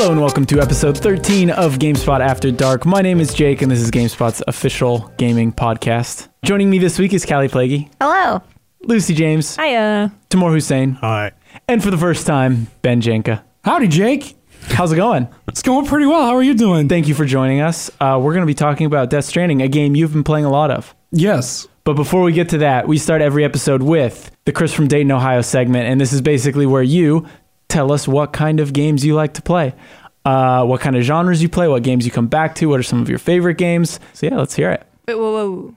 Hello and welcome to episode 13 of GameSpot After Dark. My name is Jake and this is GameSpot's official gaming podcast. Joining me this week is Kallie Plagge, Hello. Lucy James, Hiya. Tamoor Hussain, Hi. and for the first time, Ben Janca. Howdy, Jake. How's it going? It's going pretty well. How are you doing? Thank you for joining us. Uh, we're going to be talking about Death Stranding, a game you've been playing a lot of. yes. But before we get to that, we start every episode with the Chris from Dayton, Ohio segment. And this is basically where you tell us what kind of games you like to play, uh, what kind of genres you play, what games you come back to, what are some of your favorite games. So, yeah, let's hear it. Wait, whoa, whoa.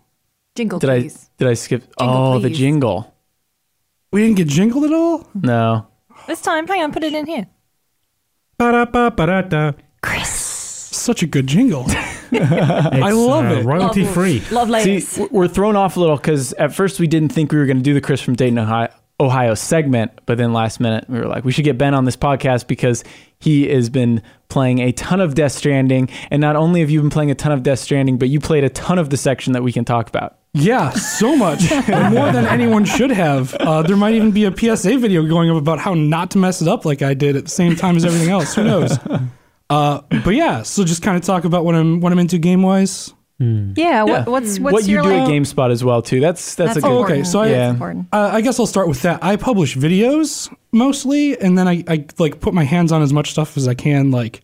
Jingle, Did please. I did I skip? Jingle, oh, the jingle. We didn't get jingled at all? No. This time, hang on, put it in here. Ba-da-ba-ba-da-da. Such a good jingle. I love it. Royalty Love- free. Love ladies. See, we're thrown off a little because at first we didn't think we were going to do the Chris from Dayton, Ohio, Ohio segment, but then last minute we were like, we should get Ben on this podcast because he has been playing a ton of Death Stranding, and not only have you been playing a ton of Death Stranding, but you played a ton of the section that we can talk about. yeah, so much. More than anyone should have. Uh, there might even be a PSA video going up about how not to mess it up like I did at the same time as everything else. Who knows? Uh, but yeah, so just kind of talk about what I'm what I'm into game wise. Yeah, Yeah. What, what's what's what you your do like, at GameSpot as well too. That's that's, That's a good. Oh, okay. So I, Yeah. important. Uh, I guess I'll start with that. I publish videos mostly, and then I, I like put my hands on as much stuff as I can. Like,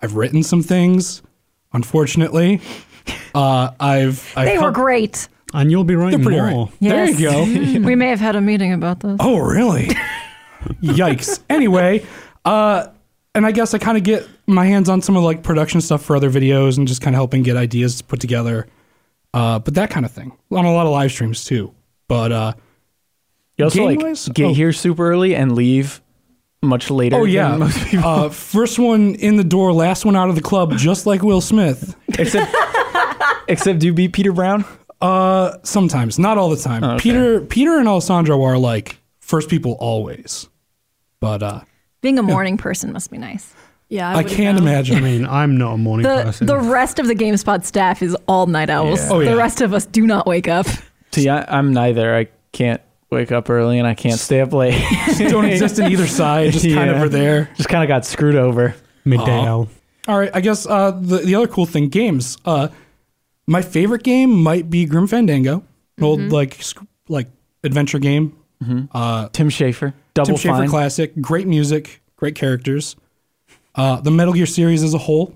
I've written some things. Unfortunately, uh, I've, I've They were great. And you'll be writing more. right. There you go. we may have had a meeting about this. oh, really? Yikes. Anyway, uh, and I guess I kind of get my hands on some of like production stuff for other videos and just kind of helping get ideas put together. Uh, but that kind of thing on a lot of live streams too. But uh, You also like Game-wise? get Oh. here super early and leave much later. oh than yeah, most people. uh, first one in the door, last one out of the club, just like Will Smith. except except do you beat Peter Brown? Uh, sometimes, not all the time. okay. Peter, Peter, and Alessandro are like first people always. But uh, Being a morning person must be nice. Yeah, I, would've can't known. I mean, I'm not a morning The person. the rest of the GameSpot staff is all night owls. Yeah. Oh, yeah. The rest of us do not wake up. See, I, I'm neither. I can't wake up early and I can't stay up late. Don't exist in either side. Just kind of Yeah. are there. Just kind of got screwed over. Midday Aw. owl. All right, I guess uh, the the other cool thing, games. Uh, my favorite game might be Grim Fandango, an old like sc- like adventure game. Uh, Tim Schafer, double Tim Schafer classic, great music, great characters. Uh, the Metal Gear series as a whole.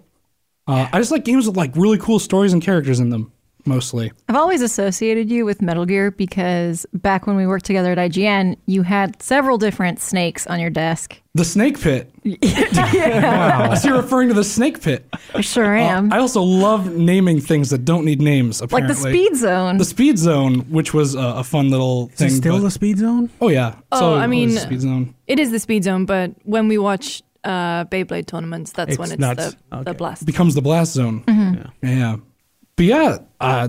Uh, I just like games with like really cool stories and characters in them, mostly. I've always associated you with Metal Gear because back when we worked together at IGN, you had several different snakes on your desk. The Snake Pit. I see you're referring to the Snake Pit. I sure am. I also love naming things that don't need names. Apparently, like the Speed Zone. The Speed Zone, which was a, a fun little Is thing. it still but- the speed zone? oh yeah. Oh, So I mean- Speed Zone. It is the speed zone, but when we watch uh, Beyblade tournaments, that's It's when it's not- the, okay. the blast. becomes the blast zone. Mm-hmm. Yeah. But yeah, uh,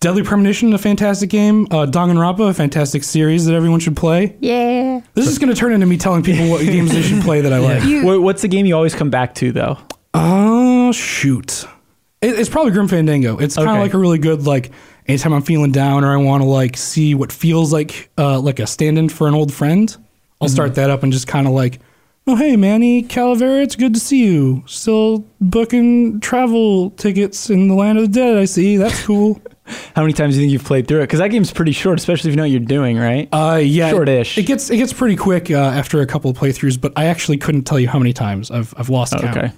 Deadly Premonition, a fantastic game. Uh, Danganronpa, a fantastic series that everyone should play. yeah. This is going to turn into me telling people what games they should play that I like. You, What, what's the game you always come back to though? Oh, shoot. It, it's probably Grim Fandango. It's kind of Okay. like a really good, like, anytime I'm feeling down or I want to, like, see what feels like uh, like a stand in for an old friend, I'll Mm-hmm. start that up and just kind of like, oh, hey, Manny Calavera, it's good to see you. Still booking travel tickets in the land of the dead, I see. That's cool. How many times do you think you've played through it? Because that game's pretty short, especially if you know what you're doing, right? Uh, yeah, Shortish. It gets it gets pretty quick uh, after a couple of playthroughs, but I actually couldn't tell you how many times I've I've lost count. okay.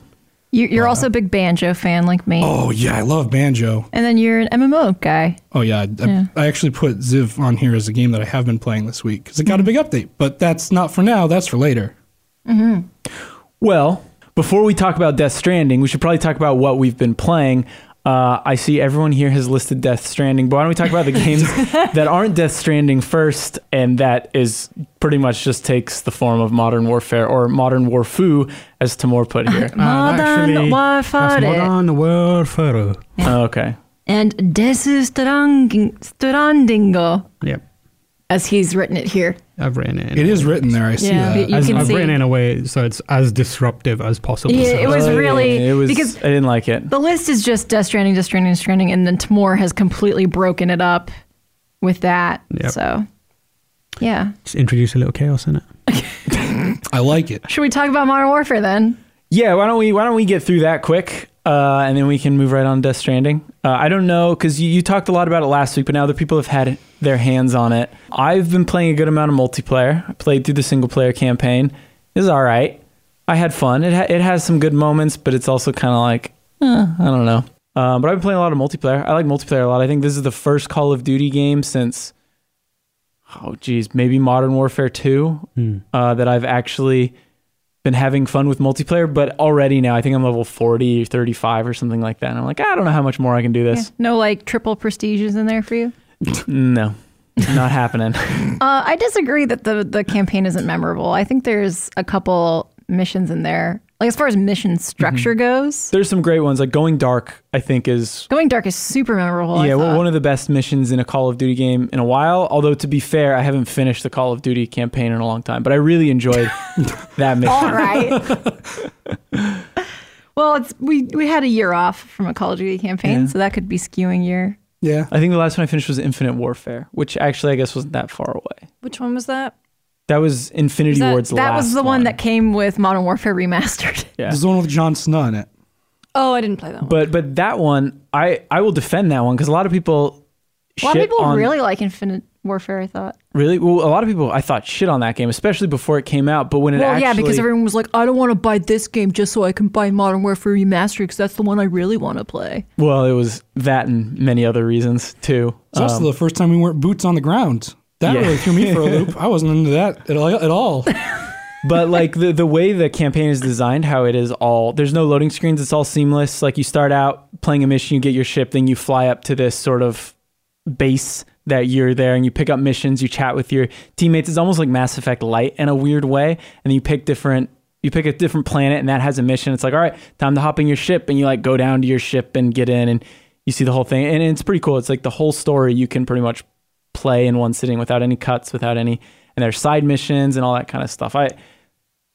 you, you're also a big banjo fan like me. Oh yeah, I love banjo. And then you're an MMO guy. Oh yeah, I, Yeah. I, I actually put Ziv on here as a game that I have been playing this week because it got a big update. But that's not for now. That's for later. Well, before we talk about Death Stranding, we should probably talk about what we've been playing. Uh, I see everyone here has listed Death Stranding, but why don't we talk about the games that aren't Death Stranding first, and that is pretty much just takes the form of Modern Warfare or Modern Warfu, as Tamoor put here. Modern actually, Warfare. Modern warfare. Oh, okay. And Des Stranding- Strandingo, Yep. As he's written it here. I've written it. in It a is way- written there. I see Yeah. that. You as, can I've see- written it in a way so it's as disruptive as possible. Yeah, So it was Oh, yeah, really- It was. because- I didn't like it. The list is just Death Stranding, Death Stranding, Death Stranding, and then Tamoor has completely broken it up with that. Yep. So, yeah. Just introduce a little chaos in it. I like it. Should we talk about Modern Warfare then? Yeah, why don't we why don't we get through that quick, uh, and then we can move right on to Death Stranding. Uh, I don't know because you, you talked a lot about it last week, but now other people have had their hands on it. I've been playing a good amount of multiplayer. I played through the single player campaign. It's all right. I had fun. It ha- it has some good moments, but it's also kind of like eh, I don't know. Um, but I've been playing a lot of multiplayer. I like multiplayer a lot. I think this is the first Call of Duty game since oh geez, maybe Modern Warfare Two uh, that I've actually been having fun with multiplayer. But already now, I think I'm level 40 or 35 or something like that. And I'm like, I don't know how much more I can do Yeah. this. No like triple prestiges in there for you. No, not happening. Uh, I disagree that the the campaign isn't memorable. I think there's a couple missions in there. Like as far as mission structure mhm. goes, There's some great ones. Like Going Dark, I think is Going Dark is super memorable. Yeah thought. one of the best missions in a Call of Duty game in a while. Although to be fair, I haven't finished the Call of Duty campaign in a long time. But I really enjoyed that mission. All right. well, it's we we had a year off from a Call of Duty campaign, Yeah. so that could be skewing your. Yeah. I think the last one I finished was Infinite Warfare, which actually I guess wasn't that far away. Which one was that? That was Infinity Was that- Ward's That last was the one that came with Modern Warfare Remastered. Yeah. There's the one with Jon Snow in it. Oh, I didn't play that one. But but that one, I I will defend that one because a lot of people. A lot of people on- really like Infinite Warfare. I thought. really well. A lot of people I thought shit on that game, especially before it came out. But when it Well, actually, yeah, because everyone was like, "I don't want to buy this game just so I can buy Modern Warfare Remastered because that's the one I really want to play." well, it was that and many other reasons too. It's also Um, the first time we weren't boots on the ground. That Yeah. really threw me for a loop. I wasn't into that at all. At all. but like the the way the campaign is designed, how it is all there's no loading screens. It's all seamless. Like you start out playing a mission, you get your ship, then you fly up to this sort of base that you're there and you pick up missions, you chat with your teammates. It's almost like Mass Effect Light in a weird way. And then you pick different you pick a different planet and that has a mission. It's like, all right, time to hop in your ship and you like go down to your ship and get in and you see the whole thing. And it's pretty cool. It's like the whole story you can pretty much play in one sitting without any cuts, without any and there's side missions and all that kind of stuff. I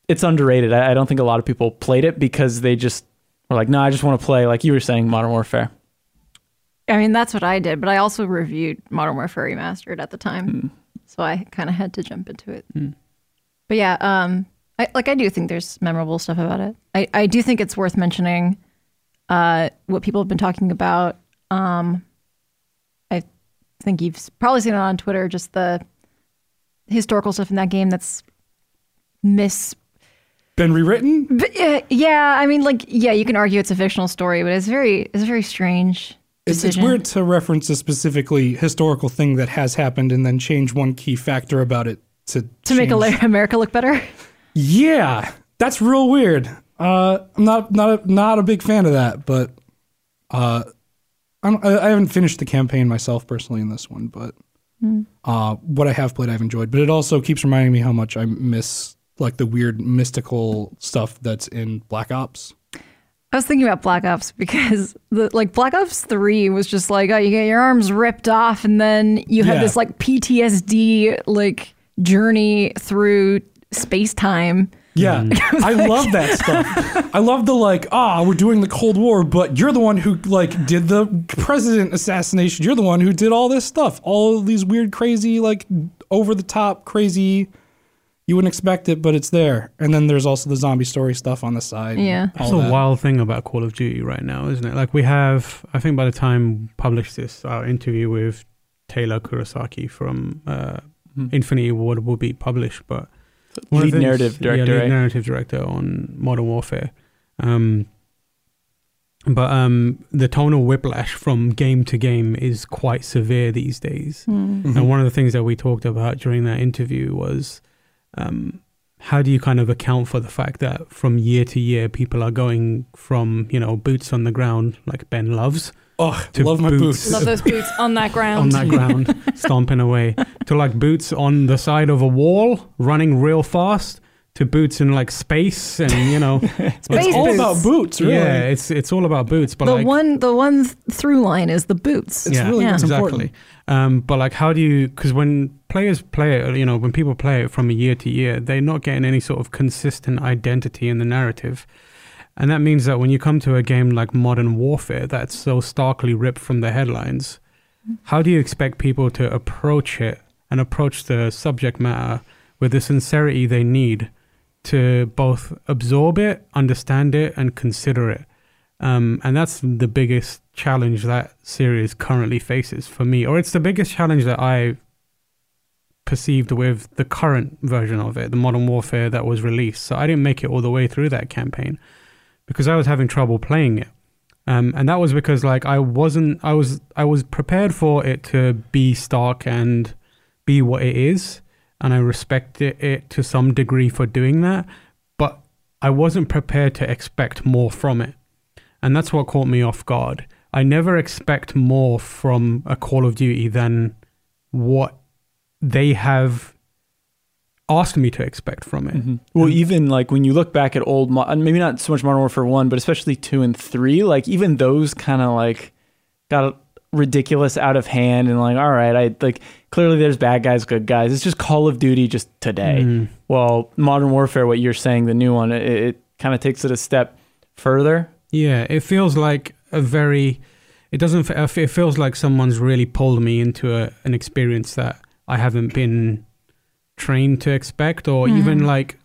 it's underrated. I, I don't think a lot of people played it because they just were like, no, I just want to play like you were saying, Modern Warfare. I mean, that's what I did, but I also reviewed Modern Warfare Remastered at the time, so I kind of had to jump into it. But yeah, um, I, like I do think there's memorable stuff about it. I, I do think it's worth mentioning uh, what people have been talking about. Um, think you've probably seen it on Twitter, just the historical stuff in that game that's mis Been rewritten? but, uh, yeah, I mean, like, yeah, you can argue it's a fictional story, but it's very, it's a very strange. It's, it's weird to reference a specifically historical thing that has happened and then change one key factor about it to to make change- Ala- America look better. Yeah, that's real weird. Uh, I'm not not a, not a big fan of that, but uh, I, don't, I haven't finished the campaign myself personally in this one, but uh, what I have played, I've enjoyed. But it also keeps reminding me how much I miss like the weird mystical stuff that's in Black Ops. I was thinking about Black Ops because the like Black Ops Three was just like, oh, you get your arms ripped off, and then you had Yeah. this like PTSD like journey through space time. Yeah, I love that stuff. I love the like, ah, we're doing the Cold War, but you're the one who like did the president assassination. You're the one who did all this stuff, all of these weird, crazy, like over the top, crazy. You wouldn't expect it, but it's there. And then there's also the zombie story stuff on the side. Yeah. That's all the that. wild thing about Call of Duty right now, isn't it? Like we have, I think by the time we publish this, our interview with Taylor Kurosaki from uh, Hmm. Infinity Ward will be published, but one Lead things- narrative director, yeah, lead right? narrative director on Modern Warfare. Um, but um, the tonal whiplash from game to game is quite severe these days. Mhm. And one of the things that we talked about during that interview was um, how do you kind of account for the fact that from year to year people are going from you know boots on the ground like Ben loves Oh, to love my boots. boots. Love those boots on that ground. on that ground stomping away to like boots on the side of a wall running real fast to boots in like space and you know It's Space all boots. about boots, really. yeah it's it's all about boots but the like one, the one through line is the boots. It's really Yeah. exactly. Um, but like, how do you? Because when players play it, you know, when people play it from a year to year, they're not getting any sort of consistent identity in the narrative, and that means that when you come to a game like Modern Warfare, that's so starkly ripped from the headlines, how do you expect people to approach it and approach the subject matter with the sincerity they need? to both absorb it, understand it, and consider it. Um, and that's the biggest challenge that series currently faces for me, or it's the biggest challenge that I perceived with the current version of it, the Modern Warfare that was released. So I didn't make it all the way through that campaign because I was having trouble playing it. Um, and that was because like I wasn't I was I was prepared for it to be stark and be what it is and I respect it, it to some degree for doing that but I wasn't prepared to expect more from it and that's what caught me off guard I never expect more from a Call of Duty than what they have asked me to expect from it Mhm. Well, even like when you look back at old, maybe not so much Modern Warfare One, but especially two and three, like even those kind of like got ridiculous out of hand, and like, all right, I like clearly there's bad guys, good guys. It's just Call of Duty just today. Mm. Well, Modern Warfare, what you're saying, the new one, it, it kind of takes it a step further. Yeah, it feels like a very. It doesn't. It feels like someone's really pulled me into a, an experience that I haven't been trained to expect, or even Mhm. like.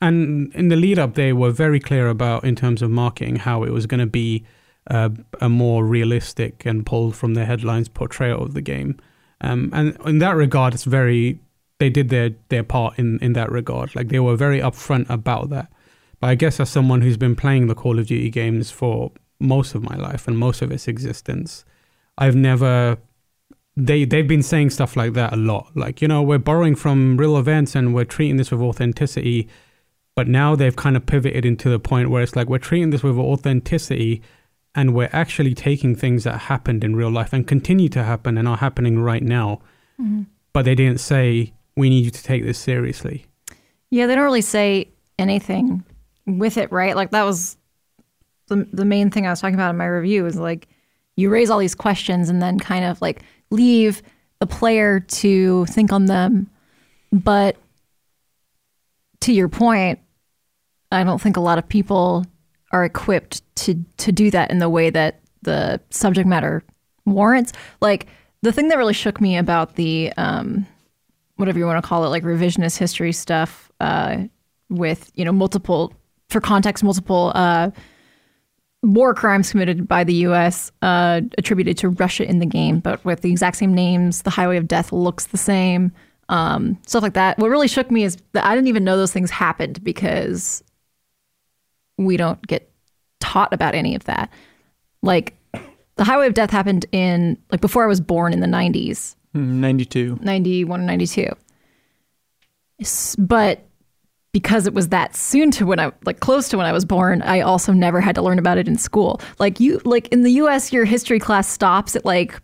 And in the lead up, they were very clear about, in terms of marketing, how it was going to be uh, a more realistic and pulled from the headlines portrayal of the game. Um, and in that regard, it's very. They did their their part in in that regard. Like they were very upfront about that. But I guess as someone who's been playing the Call of Duty games for most of my life and most of its existence, I've never they they've been saying stuff like that a lot. Like, you know, we're borrowing from real events and we're treating this with authenticity. But now they've kind of pivoted into the point where it's like we're treating this with authenticity and we're actually taking things that happened in real life and continue to happen and are happening right now. Mm-hmm. But they didn't say we need you to take this seriously. Yeah, they don't really say anything with it, right? Like that was the the main thing I was talking about in my review is like you raise all these questions and then kind of like leave the player to think on them. But to your point, I don't think a lot of people are equipped to to do that in the way that the subject matter warrants. Like the thing that really shook me about the um, whatever you want to call it, like revisionist history stuff, uh, with you know multiple for context, multiple uh, war crimes committed by the U.S. Uh, attributed to Russia in the game, but with the exact same names. The Highway of Death looks the same, um, stuff like that. What really shook me is that I didn't even know those things happened because we don't get taught about any of that. Like the Highway of Death happened in like before I was born in the '90s. Ninety two. 91 or 92. But because it was that soon to when I like close to when I was born, I also never had to learn about it in school. Like you like in the US your history class stops at like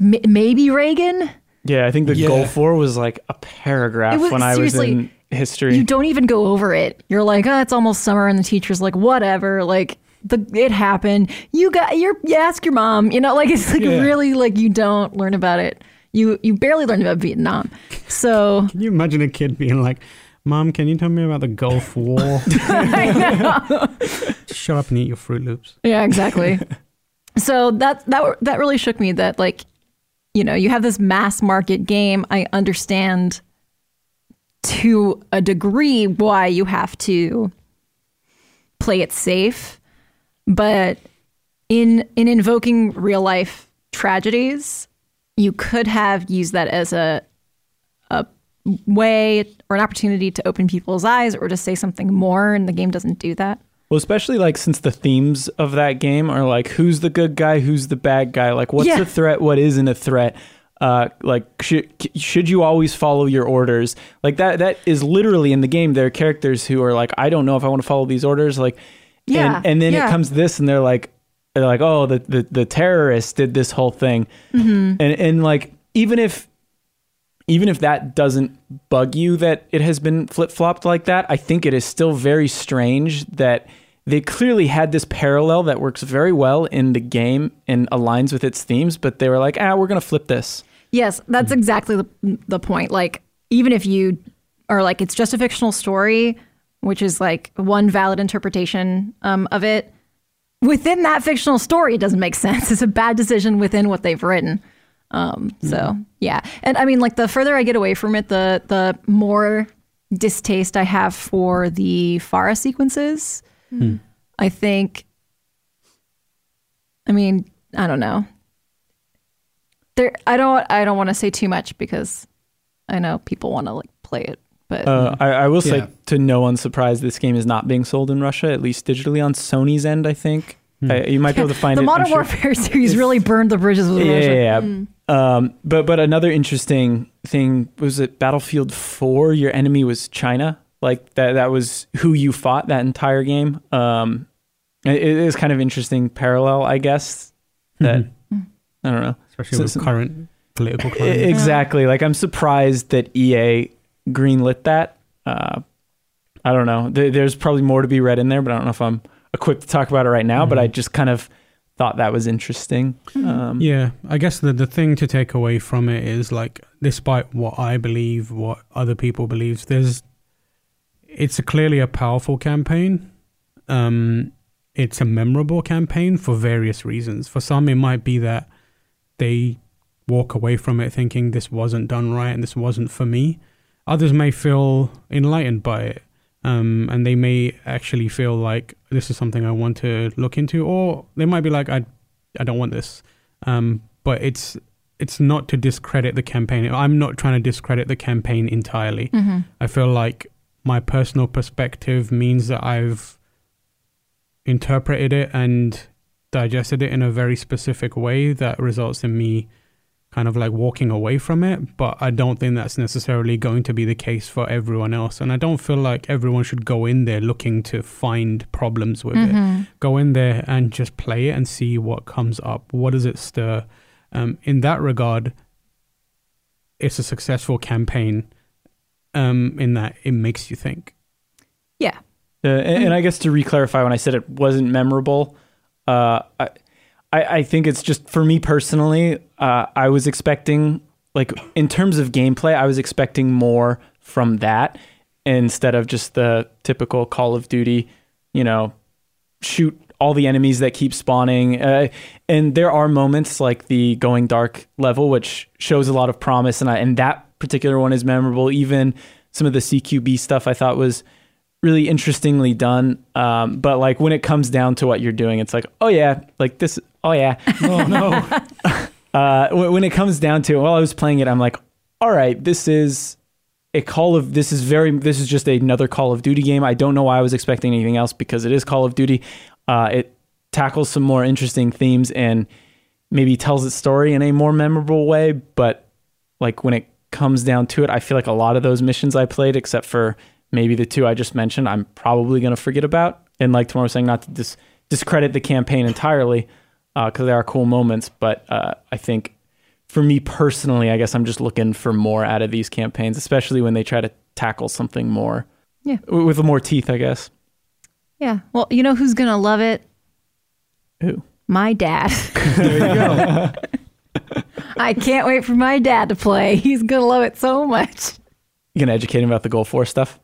m- maybe Reagan. Yeah, I think the Yeah. Gulf War was like a paragraph was- when I was in history. You don't even go over it. You're like, "Oh, it's almost summer." And the teacher's like, "Whatever." Like the it happened. You got your you ask your mom, you know, like it's like Yeah. really like you don't learn about it. You you barely learn about Vietnam. So Can you imagine a kid being like, Mom, can you tell me about the Gulf War? Shut up and eat your Fruit Loops. Yeah, exactly. so that that that really shook me that like you know, you have this mass market game. I understand to a degree why you have to play it safe, but in in invoking real life tragedies, you could have used that as a a way or an opportunity to open people's eyes or to say something more and the game doesn't do that. Well, especially like since the themes of that game are like who's the good guy, who's the bad guy, like what's Yeah. the threat, what isn't a threat. Uh, like should should you always follow your orders? Like that that is literally in the game. There are characters who are like, I don't know if I want to follow these orders. Like, Yeah, and, and then yeah. it comes this, and they're like, they're like, oh, the the, the terrorists did this whole thing, Mm-hmm. and and like even if even if that doesn't bug you that it has been flip flopped like that, I think it is still very strange that they clearly had this parallel that works very well in the game and aligns with its themes, but they were like, ah, we're gonna flip this. Yes, that's exactly the, the point. Like, even if you are like, it's just a fictional story, which is like one valid interpretation um, of it, within that fictional story, it doesn't make sense. It's a bad decision within what they've written. Um, so yeah, and I mean, like the further I get away from it, the the more distaste I have for the Farah sequences. Hmm. I think, I mean, I don't know. There, I don't, I don't want to say too much because I know people want to like play it, but Uh, I, I will say, to no one's surprise, this game is not being sold in Russia, at least digitally on Sony's end. I think Hmm. Uh, you might be able to find the it. I'm Modern sure. Warfare series really burned the bridges with Yeah, Russia. yeah, yeah. Um, but but another interesting thing was it Battlefield Four. Your enemy was China. Like that. That was who you fought that entire game. Um, it, it is kind of interesting parallel, I guess. That Mhm. I don't know. especially So- with so- current political climate. exactly. Like I'm surprised that EA greenlit that. Uh, I don't know. There, there's probably more to be read in there, but I don't know if I'm equipped to talk about it right now. But Mhm. I just kind of thought that was interesting. Um, Yeah, I guess the the thing to take away from it is like, despite what I believe, what other people believe, there's, it's a clearly a powerful campaign. Um, it's a memorable campaign for various reasons. For some, it might be that they walk away from it thinking this wasn't done right and this wasn't for me. Others may feel enlightened by it. Um, and they may actually feel like this is something I want to look into, or they might be like, I, I don't want this. Um, but it's it's not to discredit the campaign. I'm not trying to discredit the campaign entirely. Mm-hmm. I feel like my personal perspective means that I've interpreted it and digested it in a very specific way that results in me kind of like walking away from it. But I don't think that's necessarily going to be the case for everyone else. And I don't feel like everyone should go in there looking to find problems with it Mm-hmm. go in there and just play it and see what comes up. What does it stir? Um, in that regard, it's a successful campaign. Um, in that it makes you think. Yeah. Uh, and, and I guess to reclarify, when I said it wasn't memorable, uh, I, I, I think it's just for me personally. Uh, I was expecting, like, in terms of gameplay, I was expecting more from that instead of just the typical Call of Duty, you know, shoot all the enemies that keep spawning. Uh, and there are moments like the going dark level, which shows a lot of promise, and I, and that particular one is memorable. Even some of the CQB stuff I thought was really interestingly done. Um, but like when it comes down to what you're doing, it's like, oh yeah, like this, oh yeah. Oh no. Uh, when it comes down to it, while I was playing it, I'm like, all right, this is a Call of, this is very, this is just another Call of Duty game. I don't know why I was expecting anything else because it is Call of Duty. Uh, it tackles some more interesting themes and maybe tells its story in a more memorable way. But like when it comes down to it, I feel like a lot of those missions I played, except for maybe the two I just mentioned, I'm probably going to forget about. And like Tamoor was saying, not to dis- discredit the campaign entirely, because there are cool moments. But uh, I think for me personally, I guess I'm just looking for more out of these campaigns, especially when they try to tackle something more, Yeah. w- with more teeth, I guess. Yeah. Well, you know who's going to love it? Who? My dad. there you go. I can't wait for my dad to play. He's going to love it so much. You gonna educate him about the Gulf War stuff?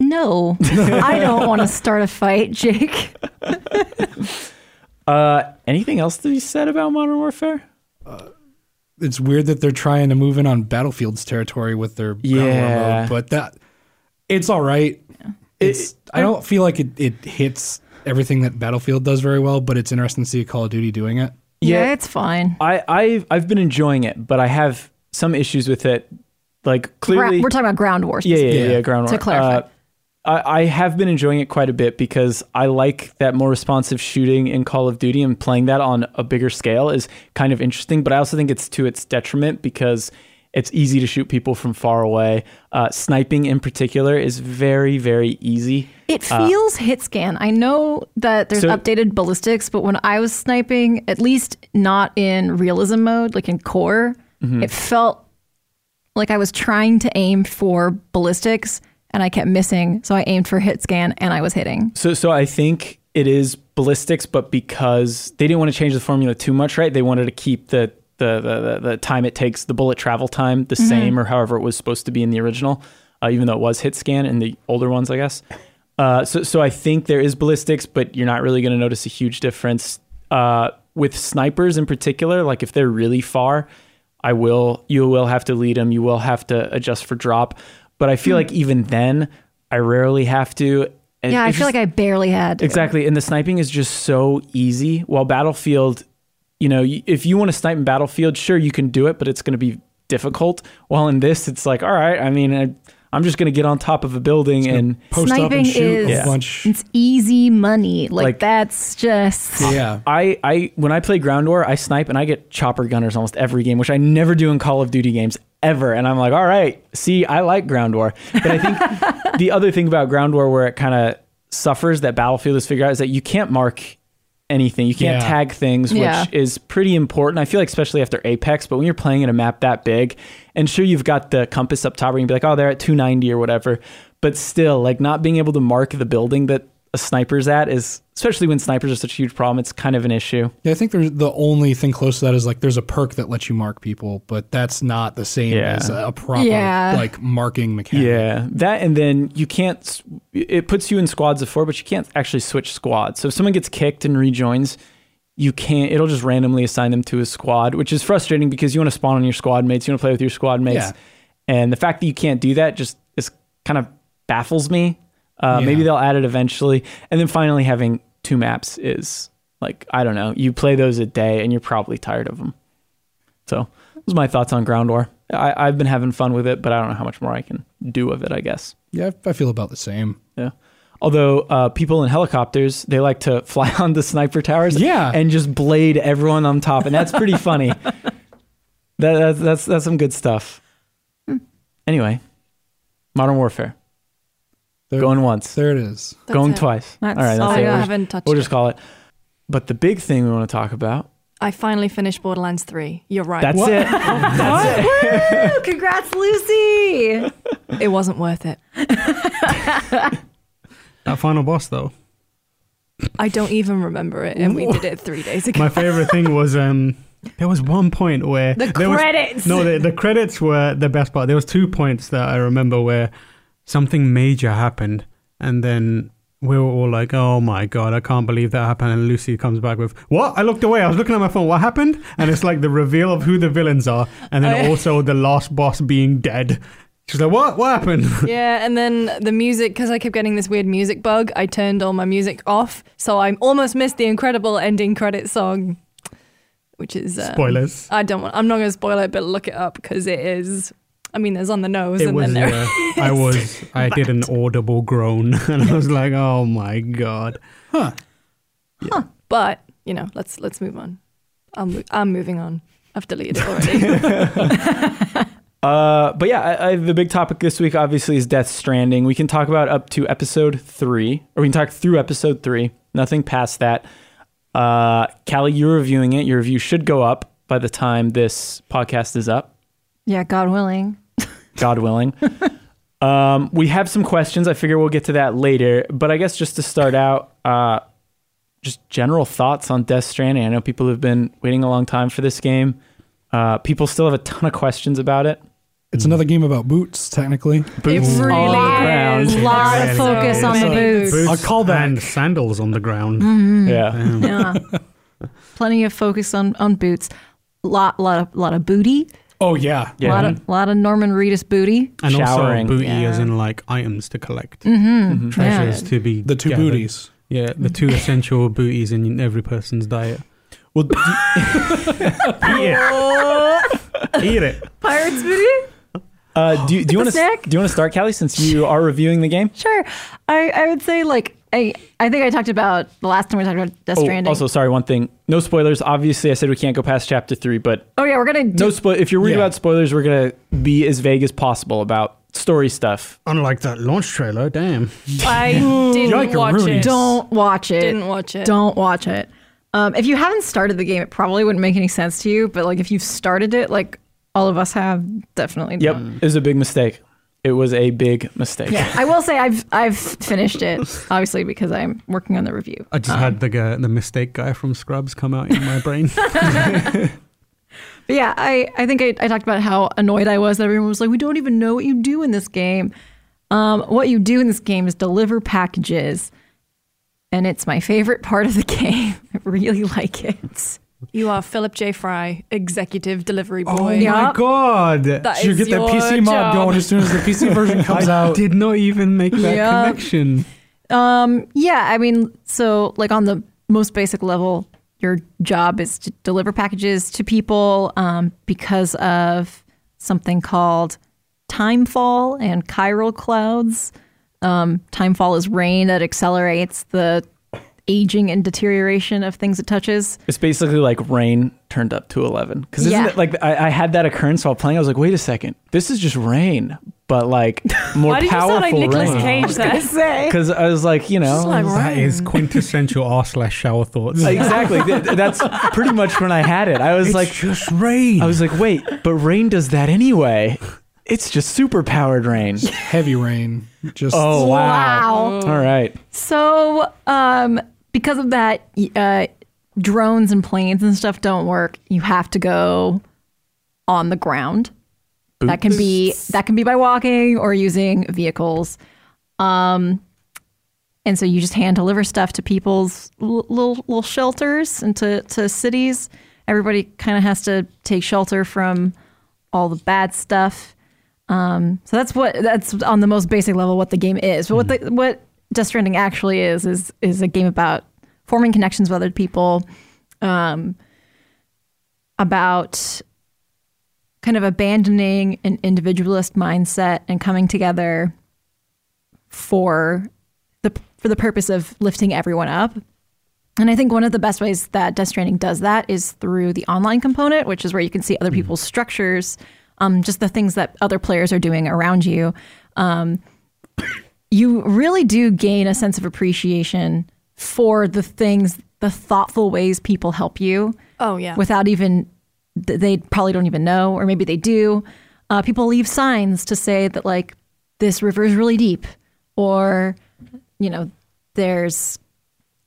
No, I don't want to start a fight, Jake. Uh, anything else to be said about Modern Warfare? It's weird that they're trying to move in on Battlefield's territory with their Yeah. mode, but that it's all right. It's I don't feel like it, it hits everything that Battlefield does very well, but it's interesting to see Call of Duty doing it. Yeah, Yeah. it's fine. I I've I've been enjoying it, but I have some issues with it. Like Gra- clearly, we're talking about ground war. yeah, yeah, yeah, Yeah. yeah, ground To clarify. Uh, I, I have been enjoying it quite a bit because I like that more responsive shooting in Call of Duty and playing that on a bigger scale is kind of interesting. But I also think it's to its detriment because it's easy to shoot people from far away. Uh, sniping in particular is very, very easy. It feels hit scan. I know that there's So- updated ballistics, but when I was sniping, at least not in realism mode, like in core, Mm-hmm. it felt like I was trying to aim for ballistics and I kept missing. So I aimed for hit scan and I was hitting. So, so I think it is ballistics, but because they didn't want to change the formula too much, right? They wanted to keep the the the, the, time it takes, the bullet travel time, the same, or however it was supposed to be in the original, uh, even though it was hit scan in the older ones, I guess. Uh, so, so I think there is ballistics, but you're not really going to notice a huge difference uh, with snipers in particular. Like if they're really far, I will, you will have to lead them. You will have to adjust for drop. But I feel hmm. like even then, I rarely have to. And yeah, I feel just- like I barely had to. Exactly. And the sniping is just so easy. While Battlefield, you know, if you want to snipe in Battlefield, sure, you can do it, but it's going to be difficult. While in this, it's like, all right, I mean, I, I'm just going to get on top of a building and Post up Sniping and shoot is a bunch. it's easy money. Like, Like- that's just Yeah. I, I when I play Ground War, I snipe and I get chopper gunners almost every game, which I never do in Call of Duty games ever. And I'm like, all right, see, I like Ground War. But I think the other thing about Ground War where it kind of suffers that Battlefield has figured out is that you can't mark anything. You can't Yeah. tag things, which Yeah. is pretty important. I feel like especially after Apex, but when you're playing in a map that big, and sure you've got the compass up top where you can be like, oh, they're at 290 or whatever. But still, like not being able to mark the building that a sniper's at is especially when snipers are such a huge problem, it's kind of an issue. Yeah, I think there's the only thing close to that is like there's a perk that lets you mark people, but that's not the same Yeah. as a proper Yeah. like marking mechanic. Yeah, that and then you can't. It puts you in squads of four, but you can't actually switch squads. So if someone gets kicked and rejoins, you can't. It'll just randomly assign them to a squad, which is frustrating because you want to spawn on your squad mates, you want to play with your squad mates, Yeah. and the fact that you can't do that just is kind of baffles me. Uh, Yeah. Maybe they'll add it eventually, and then finally having two maps is like I don't know. You play those a day, and you're probably tired of them. So those are my thoughts on Ground War. I, I've been having fun with it, but I don't know how much more I can do of it. I guess. Yeah, I I feel about the same. Yeah. Although uh, people in helicopters, they like to fly on the sniper towers, Yeah. and just blade everyone on top, and that's pretty funny. That, that's that's that's some good stuff. Anyway, Modern Warfare There, going once, there it is. That's going it. twice. That's All right, that's I it. I We'll just, haven't touched we'll it. just call it. But the big thing we want to talk about. I finally finished Borderlands 3. You're right. That's What? it. That's it. Woo! Congrats, Lucy. It wasn't worth it. That final boss though. I don't even remember it, and we did it three days ago. My favorite thing was um there was one point where The there was- credits. no, the, the credits were the best part. There was two points that I remember where something major happened, and then we were all like, "Oh my god, I can't believe that happened!" And Lucy comes back with, "What?" I looked away. I was looking at my phone. What happened? And it's like the reveal of who the villains are, and then Oh, yeah. also the last boss being dead. She's like, "What? What happened?" yeah, and then the music, because I kept getting this weird music bug, I turned all my music off, so I almost missed the incredible ending credit song, which is um, Spoilers. I don't want. I'm not going to spoil it, but look it up because it is. I mean, there's on the nose, It and was. then there. Uh, I was. I did an audible groan, and I was like, "Oh my god." Huh. Huh. But you know, let's let's move on. I'm I'm moving on. I've deleted it already. Uh, but yeah, I, I, the big topic this week obviously is Death Stranding. We can talk about up to episode three, or we can talk through episode three. Nothing past that. Uh, Kallie, you're reviewing it. Your review should go up by the time this podcast is up, Yeah, God willing. God willing. um, we have some questions. I figure we'll get to that later. But I guess just to start out, uh, just general thoughts on Death Stranding. I know people have been waiting a long time for this game. Uh, people still have a ton of questions about it. It's another game about boots, technically. Boots really all on the ground. is. Lot of focus on the boots. Boots I'll call that- and sandals on the ground. Mm-hmm. Yeah. Damn. Yeah. Plenty of focus on, on boots. Lot lot of lot of booty. Oh yeah. Yeah. Lot of lot of Norman Reedus booty. And Showering. also booty as in like items to collect, Mm-hmm. treasures to be The two gathered. booties. Yeah, the two essential booties in every person's diet. Well, do- Eat it. Eat it. Pirates booty. Uh, do, do you want to snack? do you want to start, Kallie, since you are reviewing the game? Sure. I, I would say like I I think I talked about the last time we talked about Death Oh, Stranding. also, sorry, one thing. No spoilers. Obviously, I said we can't go past chapter three, but oh yeah, we're gonna do no spoil. If you're worried Yeah. about spoilers, we're gonna be as vague as possible about story stuff. Unlike that launch trailer, damn. I didn't watch it. don't watch it. Didn't watch it. Don't watch it. Um, if you haven't started the game, it probably wouldn't make any sense to you. But like if you've started it, like all of us have, definitely. Yep, don't. it was a big mistake. It was a big mistake. Yeah, I will say I've I've finished it obviously because I'm working on the review. I just had the guy, the mistake guy from Scrubs come out in my brain. But yeah, I, I think I, I talked about how annoyed I was that everyone was like, we don't even know what you do in this game. Um, what you do in this game is deliver packages, and it's my favorite part of the game. I really like it. You are Philip J. Fry, executive delivery boy. Oh boy. my Yeah. god! That Should is get that your PC mod job. going as soon as the PC version comes I out. did not even make that Yeah. connection. Um, yeah, I mean, so like on the most basic level, your job is to deliver packages to people um, because of something called timefall and chiral clouds. Um, timefall is rain that accelerates the aging and deterioration of things it touches. It's basically like rain turned up to 11. Because isn't Yeah. it like I, I had that occurrence while playing? I was like, wait a second. This is just rain, but like more Why did you powerful sound like Nicolas rain. Cage there? Because I was like, you know. like That is quintessential r slash shower thoughts. exactly. That's pretty much when I had it. I was It's like, just rain. I was like, wait, but rain does that anyway. It's just super powered rain. Heavy rain. Just Oh wow. Wow. All right. So, um, because of that, uh, drones and planes and stuff don't work. You have to go on the ground. That can be that can be by walking or using vehicles. Um, and so you just hand deliver stuff to people's l- little little shelters and to, to cities. Everybody kind of has to take shelter from all the bad stuff. Um, so that's what that's on the most basic level what the game is. But what the what Death Stranding actually is is is a game about forming connections with other people, um, about kind of abandoning an individualist mindset and coming together for the for the purpose of lifting everyone up. And I think one of the best ways that Death Stranding does that is through the online component, which is where you can see other people's structures, um, just the things that other players are doing around you. Um, you really do gain a sense of appreciation for the things, the thoughtful ways people help you Oh yeah. without even they probably don't even know or maybe they do. Uh, people leave signs to say that like this river is really deep or you know there's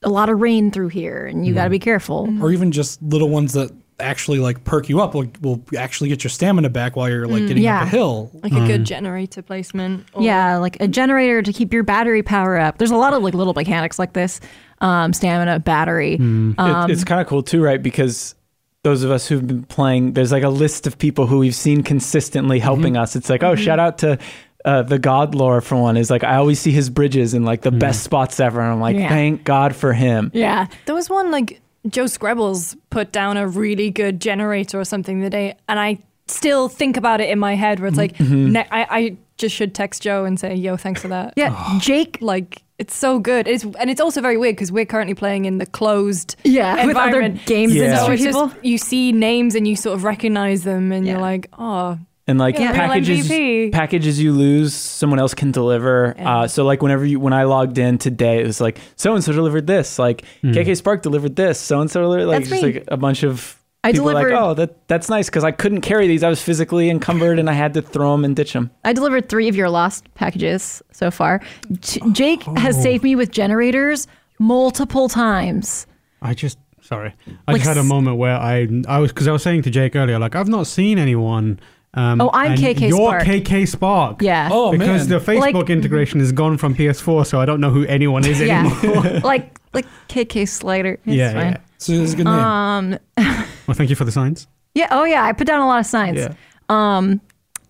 a lot of rain through here and you got to be careful. Or even just little ones that actually like perk you up will, will actually get your stamina back while you're like getting yeah. up a hill. like a good generator placement. or- yeah like a generator to keep your battery power up there's a lot of like little mechanics like this um, stamina battery It- Um, it's kind of cool too, right? Because those of us who've been playing, there's like a list of people who we've seen consistently helping us. It's like, oh, shout out to uh, the God lore for one. Is like I always see his bridges in like the best spots ever, and I'm like, Yeah. thank God for him. yeah There was one like Joe Screbbles put down a really good generator or something the day, and I still think about it in my head where it's like, mm-hmm. ne- I, I just should text Joe and say, "Yo, thanks for that." yeah jake Like it's so good. It's and it's also very weird because we're currently playing in the closed yeah with other environment. games Yeah. So industry it's people just, you see names and you sort of recognize them, and Yeah. you're like, oh, And like Yeah, packages, packages you lose, someone else can deliver. Yeah. Uh, so like whenever you, when I logged in today, it was like so and so delivered this. Like KK Spark delivered this. So and so delivered like That's just me. like a bunch of. I people were like, delivered- oh, that that's nice because I couldn't carry these. I was physically encumbered and I had to throw them and ditch them. I delivered three of your lost packages so far. J- Jake has saved me with generators multiple times. I just sorry. I Like just had a moment where I I was because I was saying to Jake earlier, like I've not seen anyone. Um, Oh, I'm and KK You're Spark. KK Spark. Yeah. Oh because man. the Facebook Like- integration is gone from PS4, so I don't know who anyone is anymore. Yeah. like like KK Slider. It's yeah, fine. yeah. So it's a good name. Um Well, thank you for the signs. yeah, oh yeah, I put down a lot of signs. Yeah. Um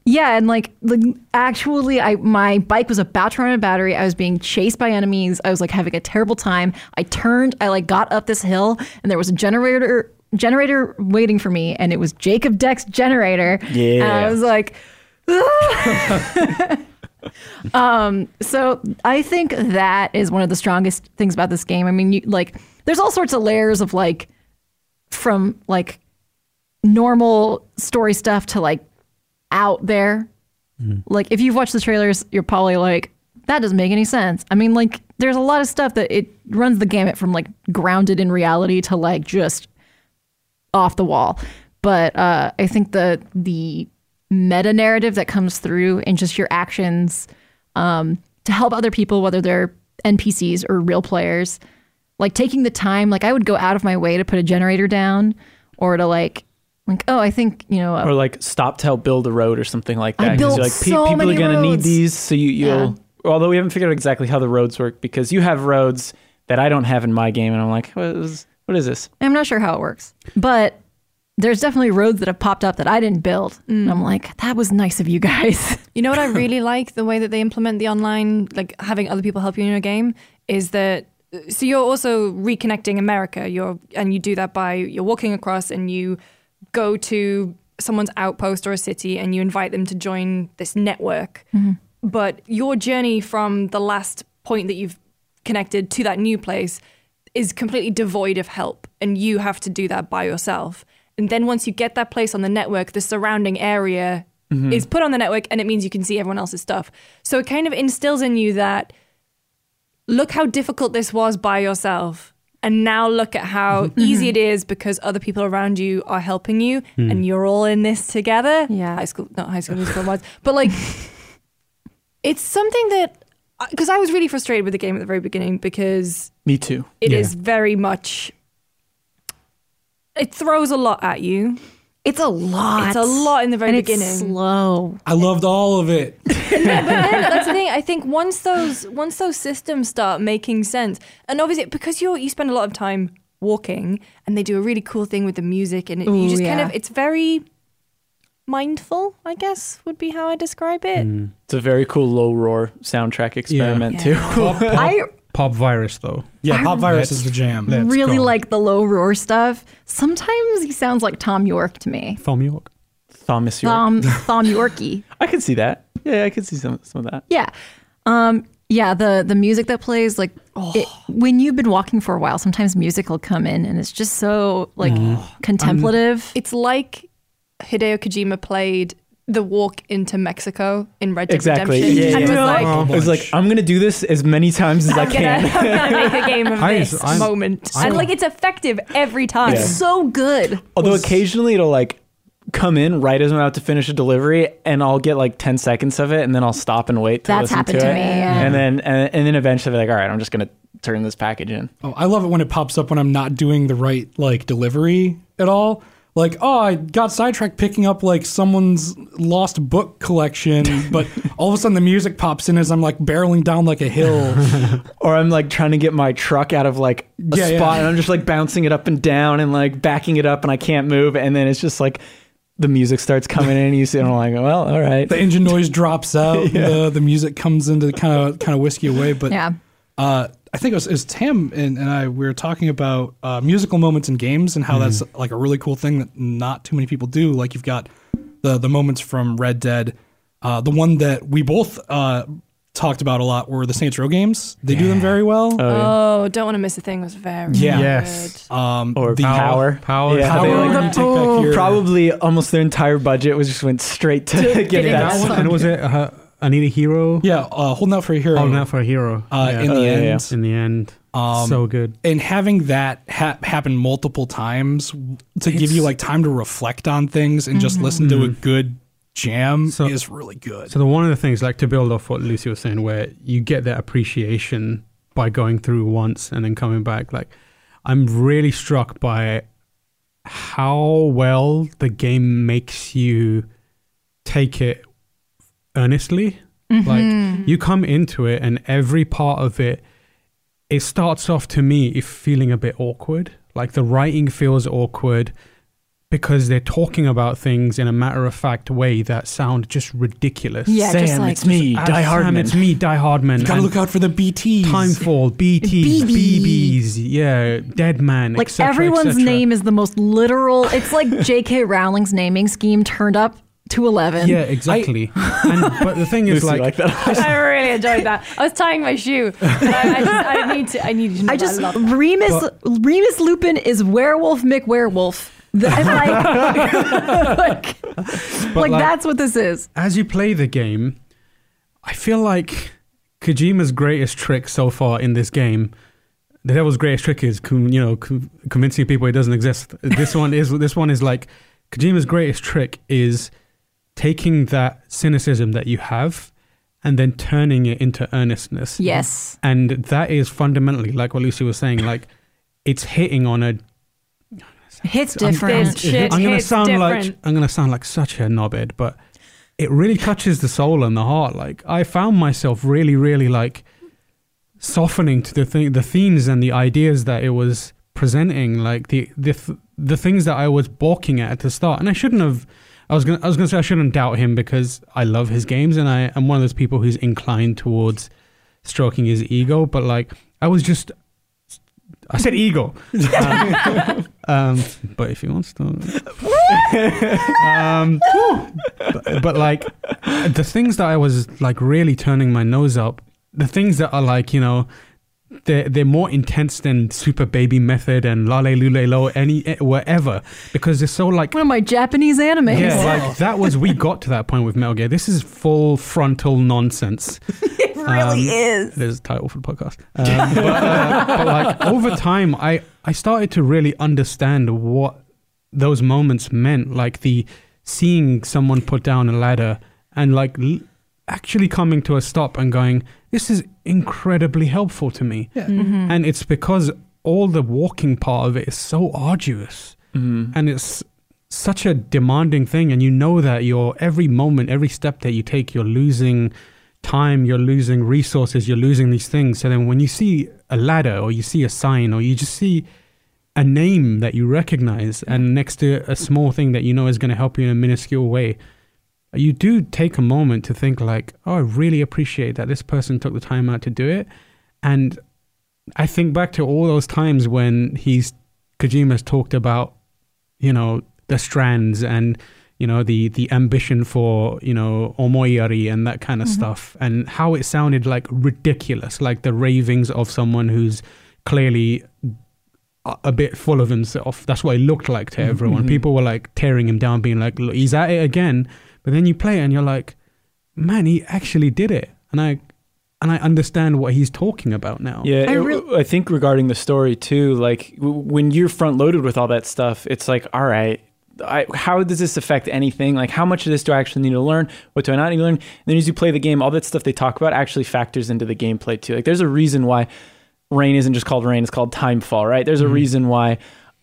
yeah, and like, like actually I my bike was about to run out of battery. I was being chased by enemies. I was like having a terrible time. I turned, I like got up this hill and there was a generator generator waiting for me and it was Jake Dekker's generator. Yeah. And I was like um so I think that is one of the strongest things about this game. I mean, you like there's all sorts of layers of like from like normal story stuff to like out there. Like if you've watched the trailers, you're probably like, that doesn't make any sense. I mean, like there's a lot of stuff that it runs the gamut from like grounded in reality to like just off the wall. But uh, I think the the meta narrative that comes through in just your actions um, to help other people, whether they're NPCs or real players, like taking the time, like I would go out of my way to put a generator down or to like, like oh, I think you know, or like stop to help build a road or something like that. built you're so people are gonna need these, so you you'll. Although we haven't figured out exactly how the roads work because you have roads that I don't have in my game, and I'm like, well, was, What is this? I'm not sure how it works, but there's definitely roads that have popped up that I didn't build. And I'm like, that was nice of you guys. You know what I really like the way that they implement the online, like having other people help you in your game, is that so you're also reconnecting America. You're and you do that by you're walking across and you go to someone's outpost or a city and you invite them to join this network. Mm-hmm. But your journey from the last point that you've connected to that new place is completely devoid of help and you have to do that by yourself. And then once you get that place on the network, the surrounding area mm-hmm. is put on the network and it means you can see everyone else's stuff. So it kind of instills in you that look how difficult this was by yourself. And now look at how easy it is because other people around you are helping you hmm. and you're all in this together. Yeah. High school, not high school musical was, but like it's something that because I was really frustrated with the game at the very beginning because Me too. it is Yeah. very much it throws a lot at you. It's a lot. It's a lot in the very and beginning. It's slow. I loved all of it. But then that's the thing. I think once those once those systems start making sense, and obviously because you you spend a lot of time walking, and they do a really cool thing with the music, and it, you Ooh, just kind of it's very mindful. I guess would be how I describe it. It's a very cool low roar soundtrack experiment too. Pop, pop, I pop virus though. Yeah, Pop Virus is the jam. Let's really go. like the low roar stuff. Sometimes he sounds like Tom Yorke to me. Thom Yorke. Thomas York. Tom Tom Yorkie. I could see that. Yeah, I could see some some of that. Yeah. Um yeah, the the music that plays like it, when you've been walking for a while, sometimes music will come in and it's just so like contemplative. It's like Hideo Kojima played the walk into Mexico in Red Dead Exactly. Redemption, Yeah, and yeah. was like. Oh, I was like, I'm gonna do this as many times as I I'm gonna, can. I'm gonna make a game of I- this I'm- moment, I'm- and like it's effective every time. Yeah. so good. Although occasionally it'll like come in right as I'm about to finish a delivery, and I'll get like 10 seconds of it, and then I'll stop and wait to That's listen happened to to it. me, yeah. And then and, and then eventually like, all right, I'm just gonna turn this package in. Oh, I love it when it pops up when I'm not doing the right like delivery at all. Like, oh, I got sidetracked picking up like someone's lost book collection, but all of a sudden the music pops in as I'm like barreling down like a hill. Or I'm like trying to get my truck out of like a Yeah, yeah. spot, and I'm just like bouncing it up and down and like backing it up, and I can't move, and then it's just like the music starts coming in, and you see, and I'm like, well, all right. the engine noise drops out, the the music comes into kind of kind of whiskey away. But Yeah. uh, I think it was, it was Tim and, and I we were talking about uh, musical moments in games and how that's like a really cool thing that not too many people do. Like you've got the the moments from Red Dead. Uh, the one that we both uh, talked about a lot were the Saints Row games. They do them very well. Oh, yeah. Oh, don't want to miss a thing was very Yeah. Yes. um, Or the power. Power. Yeah, Power, they, like, you take back your- probably almost their entire budget was just went straight to, getting getting that. that That one, and was it uh, I Need a Hero? Yeah, uh, holding out for a hero. Holding out for a hero. uh, Yeah. in the Oh, yeah, end. in the end. Um, so good. and having that ha- happen multiple times to give you like time to reflect on things and just listen to a good jam So- is really good. So the one of the things, like to build off what Lucy was saying, where you get that appreciation by going through once and then coming back. Like, I'm really struck by how well the game makes you take it earnestly. Like you come into it, and every part of it, it starts off to me if feeling a bit awkward. Like the writing feels awkward because they're talking about things in a matter of fact way that sound just ridiculous. Yeah, Sam, just like it's me, Ah, Die Sam, Hardman. It's me, Die Hardman. You gotta look out for the BTs. Timefall, BTs, BB. BBs, yeah, Dead Man, Like cetera, everyone's name is the most literal. It's like J.K. Rowling's naming scheme turned up to eleven. Yeah, exactly. and but the thing is, Lucy like, like that. I really enjoyed that. I was tying my shoe. I, I, just, I need to. I need to know I just I love Remus Remus Lupin is werewolf McWerewolf. The- I'm like, like, like like, that's what this is. as you play the game, I feel like Kojima's greatest trick so far in this game. The devil's greatest trick is, you know, convincing people it doesn't exist. This one is. This one is like Kojima's greatest trick is taking that cynicism that you have and then turning it into earnestness. Yes. And that is fundamentally like what Lucy was saying. Like it's hitting on a Hits I'm- different. This shit I'm gonna sound like. I'm gonna sound like such a knobhead, but it really touches the soul and the heart. Like I found myself really, really like softening to the thing, the themes and the ideas that it was presenting like the the th- the things that I was balking at at the start, and I shouldn't have. I was gonna I was gonna say I shouldn't doubt him because I love his games and I am one of those people who's inclined towards stroking his ego, but like I was just. I said ego, um, um, but if he wants to, um, but, but like the things that I was like really turning my nose up, the things that are like you know, they're they're more intense than Super Baby Method and Lale Lule Lo any eh, whatever because they're so like One of my Japanese animes. yeah like that was we got to that point with Metal Gear. This is full frontal nonsense. it really Um, is. There's a title for the podcast. Um, but, uh, but like over time, I I started to really understand what those moments meant. Like the seeing someone put down a ladder and like l- actually coming to a stop and going, "This is incredibly helpful to me." Mhm. And it's because all the walking part of it is so arduous Mhm. and it's such a demanding thing and you know that your every moment every step that you take you're losing time you're losing resources you're losing these things so then when you see a ladder or you see a sign or you just see a name that you recognize and next to a small thing that you know is going to help you in a minuscule way you do take a moment to think like oh i really appreciate that this person took the time out to do it and i think back to all those times when he's kojima's talked about you know the strands and you know the the ambition for you know omoiyari and that kind of Mhm. stuff and how it sounded like ridiculous like the ravings of someone who's clearly a, bit full of himself that's what he looked like to Mhm. everyone Mhm. people were like tearing him down being like Look, he's at it again but then you play it and you're like man he actually did it and i and i understand what he's talking about now Yeah, I it- I think regarding the story too, like w- when you're front loaded with all that stuff, it's like, all right, I, how does this affect anything? Like, how much of this do I actually need to learn? What do I not need to learn? And then as you play the game, all that stuff they talk about actually factors into the gameplay too. Like, there's a reason why rain isn't just called rain; it's called timefall, right? There's a Mhm. reason why,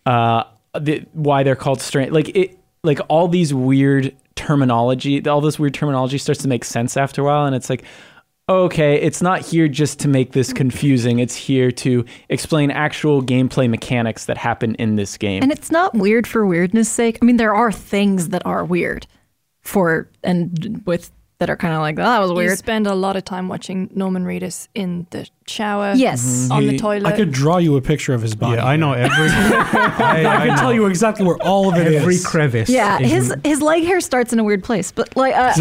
uh, the, why they're called strain. Like it, like all these weird terminology, all this weird terminology starts to make sense after a while, and it's like, okay, it's not here just to make this confusing. It's here to explain actual gameplay mechanics that happen in this game. And it's not weird for weirdness sake. I mean, there are things that are weird for and with that are kind of like, oh, that was weird. You weird. spend a lot of time watching Norman Reedus in the shower, Yes. on the toilet. I could draw you a picture of his body. yeah i know every I, I can tell you exactly where all of it is. every crevice Yeah, is his his leg hair starts in a weird place, but like, uh,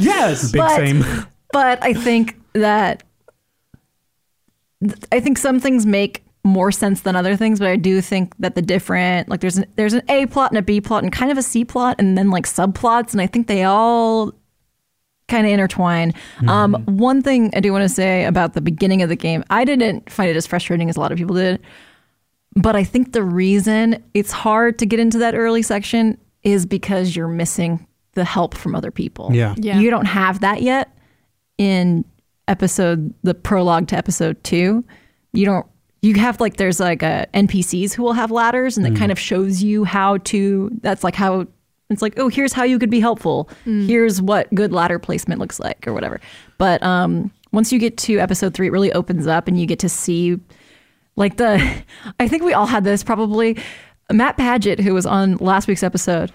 yes. big but- same but I think that I think some things make more sense than other things, but I do think that the different like there's an there's an A plot and a B plot and kind of a C plot and then like subplots, and I think they all kind of intertwine. Um, one thing I do want to say about the beginning of the game, I didn't find it as frustrating as a lot of people did, but I think the reason it's hard to get into that early section is because you're missing the help from other people. yeah Yeah. You don't have that yet in episode the prologue to episode 2. You don't you have like there's like a NPCs who will have ladders and it kind of shows you how to that's like how it's like oh here's how you could be helpful. Here's what good ladder placement looks like or whatever. But um once you get to episode 3 it really opens up and you get to see like the I think we all had this probably Mat Paget who was on last week's episode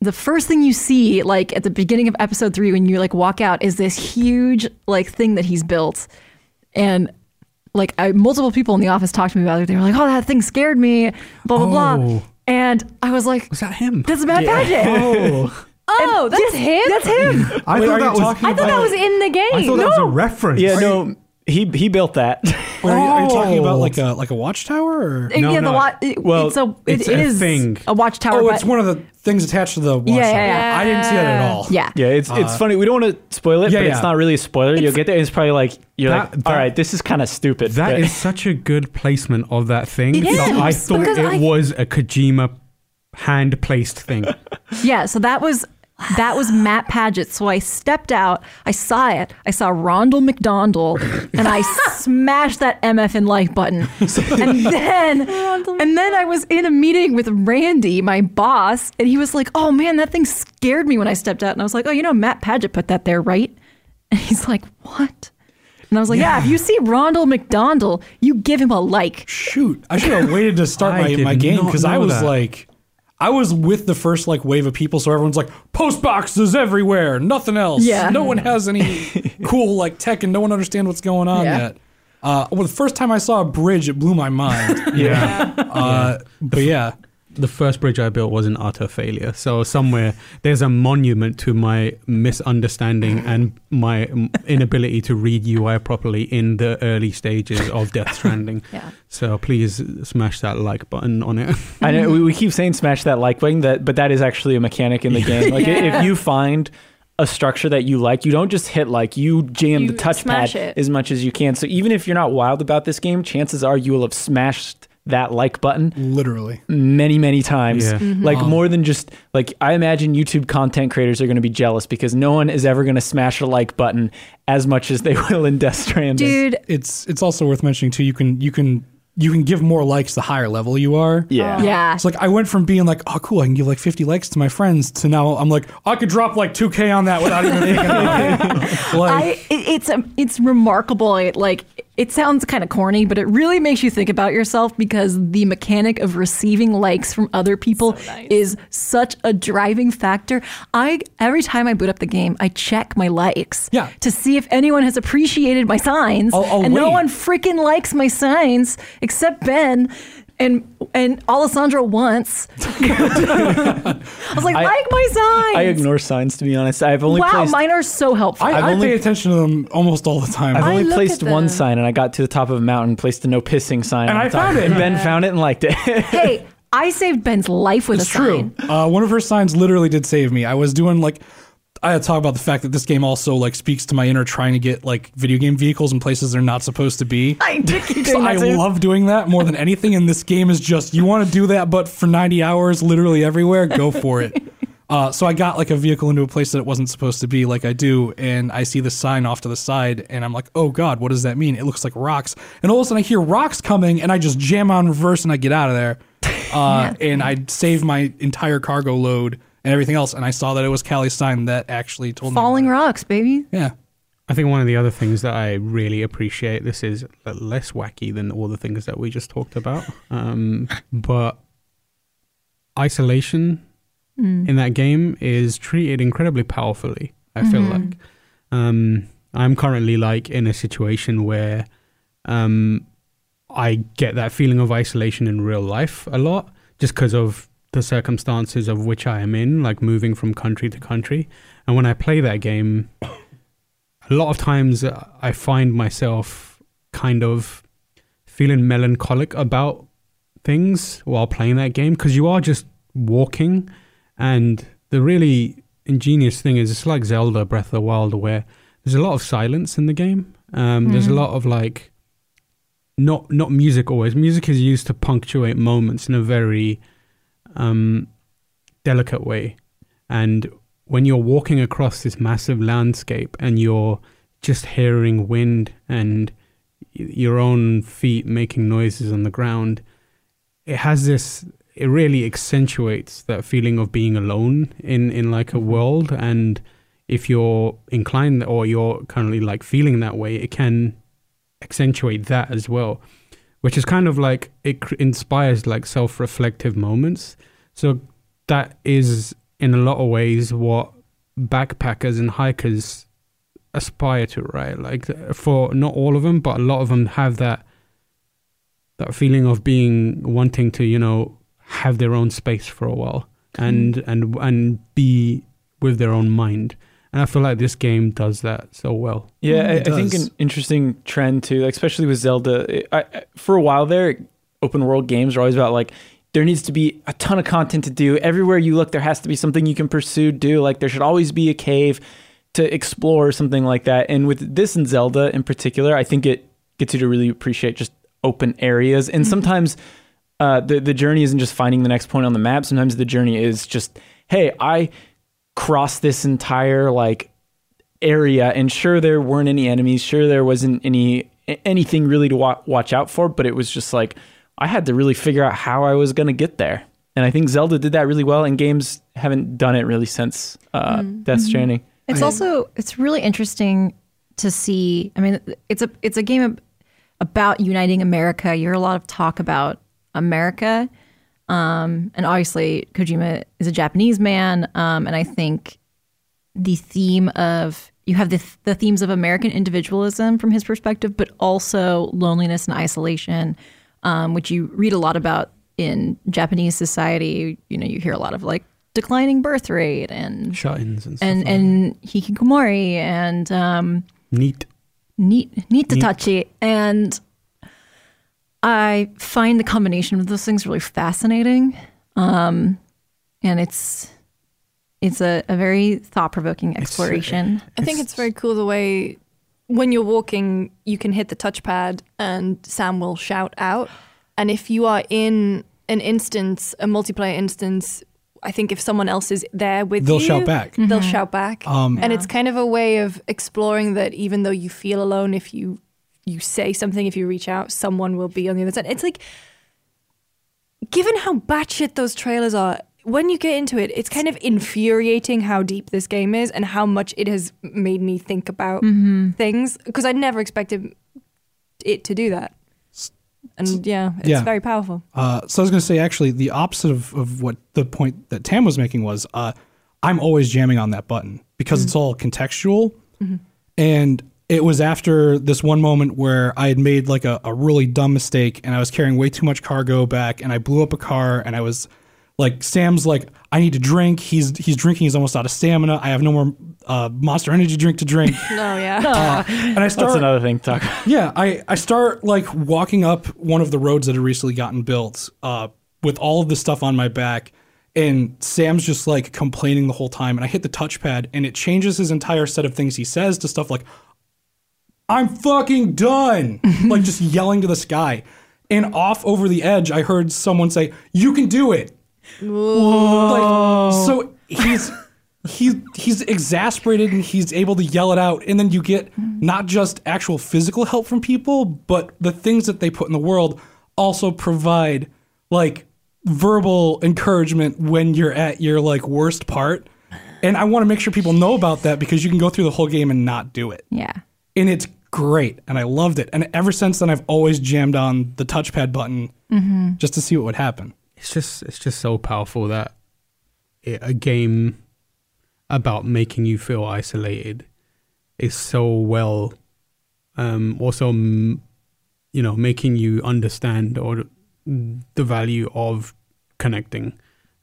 the first thing you see like at the beginning of episode 3 when you like walk out is this huge like thing that he's built and like I, multiple people in the office talked to me about it they were like oh that thing scared me blah blah blah Oh. And I was like was that him? That's Mat Paget. Oh, oh, that's him. that's him. I Wait, thought that was I thought that was in the game. I thought that was a reference. yeah, no, he he built that. Wait, are, you, are you talking Oh. about like a like a watchtower? Or? No, yeah no. the wa- it, Well, it's a it it's a is thing. a watchtower Oh, but it's one of the things attached to the watchtower. yeah, yeah. I didn't see that at all. yeah yeah, it's it's Uh, funny. We don't want to spoil it, yeah, but yeah. it's not really a spoiler. You'll get there. It's probably like you're That- like, all that- right, this is kind of stupid. That but- is such a good placement of that thing. It that is, I thought because it I- was a Kojima hand placed thing. Yeah, so that was that was Mat Paget. So I stepped out, I saw it, I saw Rondell McDonald, and I smashed that MF in like button. And then and then I was in a meeting with Randy, my boss, and he was like, "Oh man, that thing scared me when I stepped out." And I was like, "Oh, you know, Mat Paget put that there, right?" And he's like, "What?" And I was like, yeah, if you see Rondell McDonald, you give him a like. Shoot, I should have waited to start I my, my game because I was that. like, I was with the first like wave of people, so everyone's like, post boxes everywhere, nothing else. Yeah. no one has any cool like tech, and no one understands what's going on Yeah. yet. Uh, well, the first time I saw a bridge, it blew my mind. Yeah. uh, but yeah, the first bridge I built was an utter failure. So somewhere there's a monument to my misunderstanding and my inability to read UI properly in the early stages of Death Stranding. Yeah. So please smash that like button on it. I know we, we keep saying smash that like button, that but that is actually a mechanic in the game. Like Yeah. if you find a structure that you like, you don't just hit like, you jam You the touchpad as much as you can. So even if you're not wild about this game, chances are you will have smashed that like button literally. many many times Yeah. like Um, more than just like i imagine youtube content creators are going to be jealous because no one is ever going to smash a like button as much as they will in death stranding Dude, It's it's also worth mentioning too. You can you can you can give more likes the higher level you are. yeah yeah. It's like I went from being like, oh, cool, I can give like 50 likes to my friends to now I'm like, I could drop like 2K on that without even thinking. Like, I, it's um, it's remarkable. It like it sounds kind of corny, but it really makes you think about yourself because the mechanic of receiving likes from other people So nice. is such a driving factor. I every time I boot up the game, I check my likes Yeah. to see if anyone has appreciated my signs, I'll- I'll and no one freaking likes my signs except Ben. And and Alessandro once. I was like, I- like my signs. i ignore signs to be honest i've only wow, placed mine are so helpful. I, I've I only- pay attention to them almost all the time. I've I only placed one sign and I got to the top of a mountain, placed a no pissing sign. And on I top. found it. And Ben found it and liked it. hey, I saved Ben's life with it's a true. sign. Uh, one of her signs literally did save me. I was doing like, I had to talk about the fact that this game also like speaks to my inner trying to get like video game vehicles in places they're not supposed to be. I So I love doing that more than anything. And this game is just you want to do that, but for 90 hours, literally everywhere, go for it. Uh, so I got like a vehicle into a place that it wasn't supposed to be, like I do, and I see the sign off to the side, and I'm like, "Oh God, what does that mean?" It looks like rocks, and all of a sudden I hear rocks coming, and I just jam on reverse and I get out of there, uh, and I save my entire cargo load and everything else, and I saw that it was Kallie's sign that actually told Falling me. Falling Rocks, baby. Yeah, I think one of the other things that I really appreciate this is less wacky than all the things that we just talked about. Um, but isolation in that game is treated incredibly powerfully. I feel like um, I'm currently like in a situation where um, I get that feeling of isolation in real life a lot, just because of the circumstances of which I am in, like moving from country to country. And when I play that game, a lot of times uh, I find myself kind of feeling melancholic about things while playing that game because you are just walking. And the really ingenious thing is it's like Zelda Breath of the Wild, where there's a lot of silence in the game. Um, There's a lot of like, not not music always. Music is used to punctuate moments in a very um, delicate way. And when you're walking across this massive landscape and you're just hearing wind and your own feet making noises on the ground, it has this. It really accentuates that feeling of being alone in in like a world. And if you're inclined or you're currently like feeling that way, it can accentuate that as well, which is kind of like it cr- inspires like self-reflective moments. So that is in a lot of ways what backpackers and hikers aspire to, right? Like for not all of them, but a lot of them have that that feeling of being wanting to, you know, have their own space for a while mm-hmm. and and and be with their own mind. And I feel like this game does that so well. Yeah, I, I think an interesting trend too, like, especially with Zelda. I, I, for a while there, open world games are always about like there needs to be a ton of content to do. Everywhere you look, there has to be something you can pursue, do. Like there should always be a cave to explore, or something like that. And with this and Zelda in particular, I think it gets you to really appreciate just open areas. And sometimes uh, the the journey isn't just finding the next point on the map. Sometimes the journey is just, hey, I crossed this entire like area and sure there weren't any enemies sure there wasn't any anything really to wa- watch out for but it was just like i had to really figure out how i was going to get there and i think zelda did that really well and games haven't done it really since uh, death stranding It's also it's really interesting to see. I mean, it's a it's a game ab- about uniting America. You hear a lot of talk about America, um, and obviously Kojima is a Japanese man, um, and I think the theme of you have the the themes of American individualism from his perspective, but also loneliness and isolation, um, which you read a lot about in Japanese society. You know, you hear a lot of like declining birth rate and Shut-ins and stuff. and like and hikikomori and um, neat. neat Neat. nitatachi and I find the combination of those things really fascinating, um, and it's it's a, a very thought provoking exploration. I think it's very cool the way when you're walking, you can hit the touchpad and Sam will shout out. And if you are in an instance, a multiplayer instance, I think if someone else is there with you. They'll you, shout back. They'll shout back. Um, and it's kind of a way of exploring that even though you feel alone, if you you say something, if you reach out, someone will be on the other side. It's like, given how batshit those trailers are, when you get into it, it's kind of infuriating how deep this game is and how much it has made me think about things because I never expected it to do that. And yeah, it's Yeah. very powerful. Uh, so I was going to say, actually, the opposite of, of what the point that Tam was making was uh, I'm always jamming on that button because it's all contextual. And it was after this one moment where I had made like a, a really dumb mistake and I was carrying way too much cargo back and I blew up a car and I was like, Sam's like, I need to drink. He's he's drinking. He's almost out of stamina. I have no more uh, Monster Energy drink to drink. Oh yeah. Uh, and I start That's another thing talk about. yeah, I, I start like walking up one of the roads that had recently gotten built uh, with all of the stuff on my back. And Sam's just like complaining the whole time. And I hit the touchpad and it changes his entire set of things he says to stuff like, I'm fucking done. like just yelling to the sky. And off over the edge, I heard someone say, You can do it. Like, so he's he's he's exasperated and he's able to yell it out and then you get not just actual physical help from people but the things that they put in the world also provide like verbal encouragement when you're at your like worst part and i want to make sure people know about that because you can go through the whole game and not do it Yeah. and it's great and i loved it. And ever since then i've always jammed on the touchpad button just to see what would happen. It's just it's just so powerful that it, a game about making you feel isolated is so well um also you know making you understand or the value of connecting.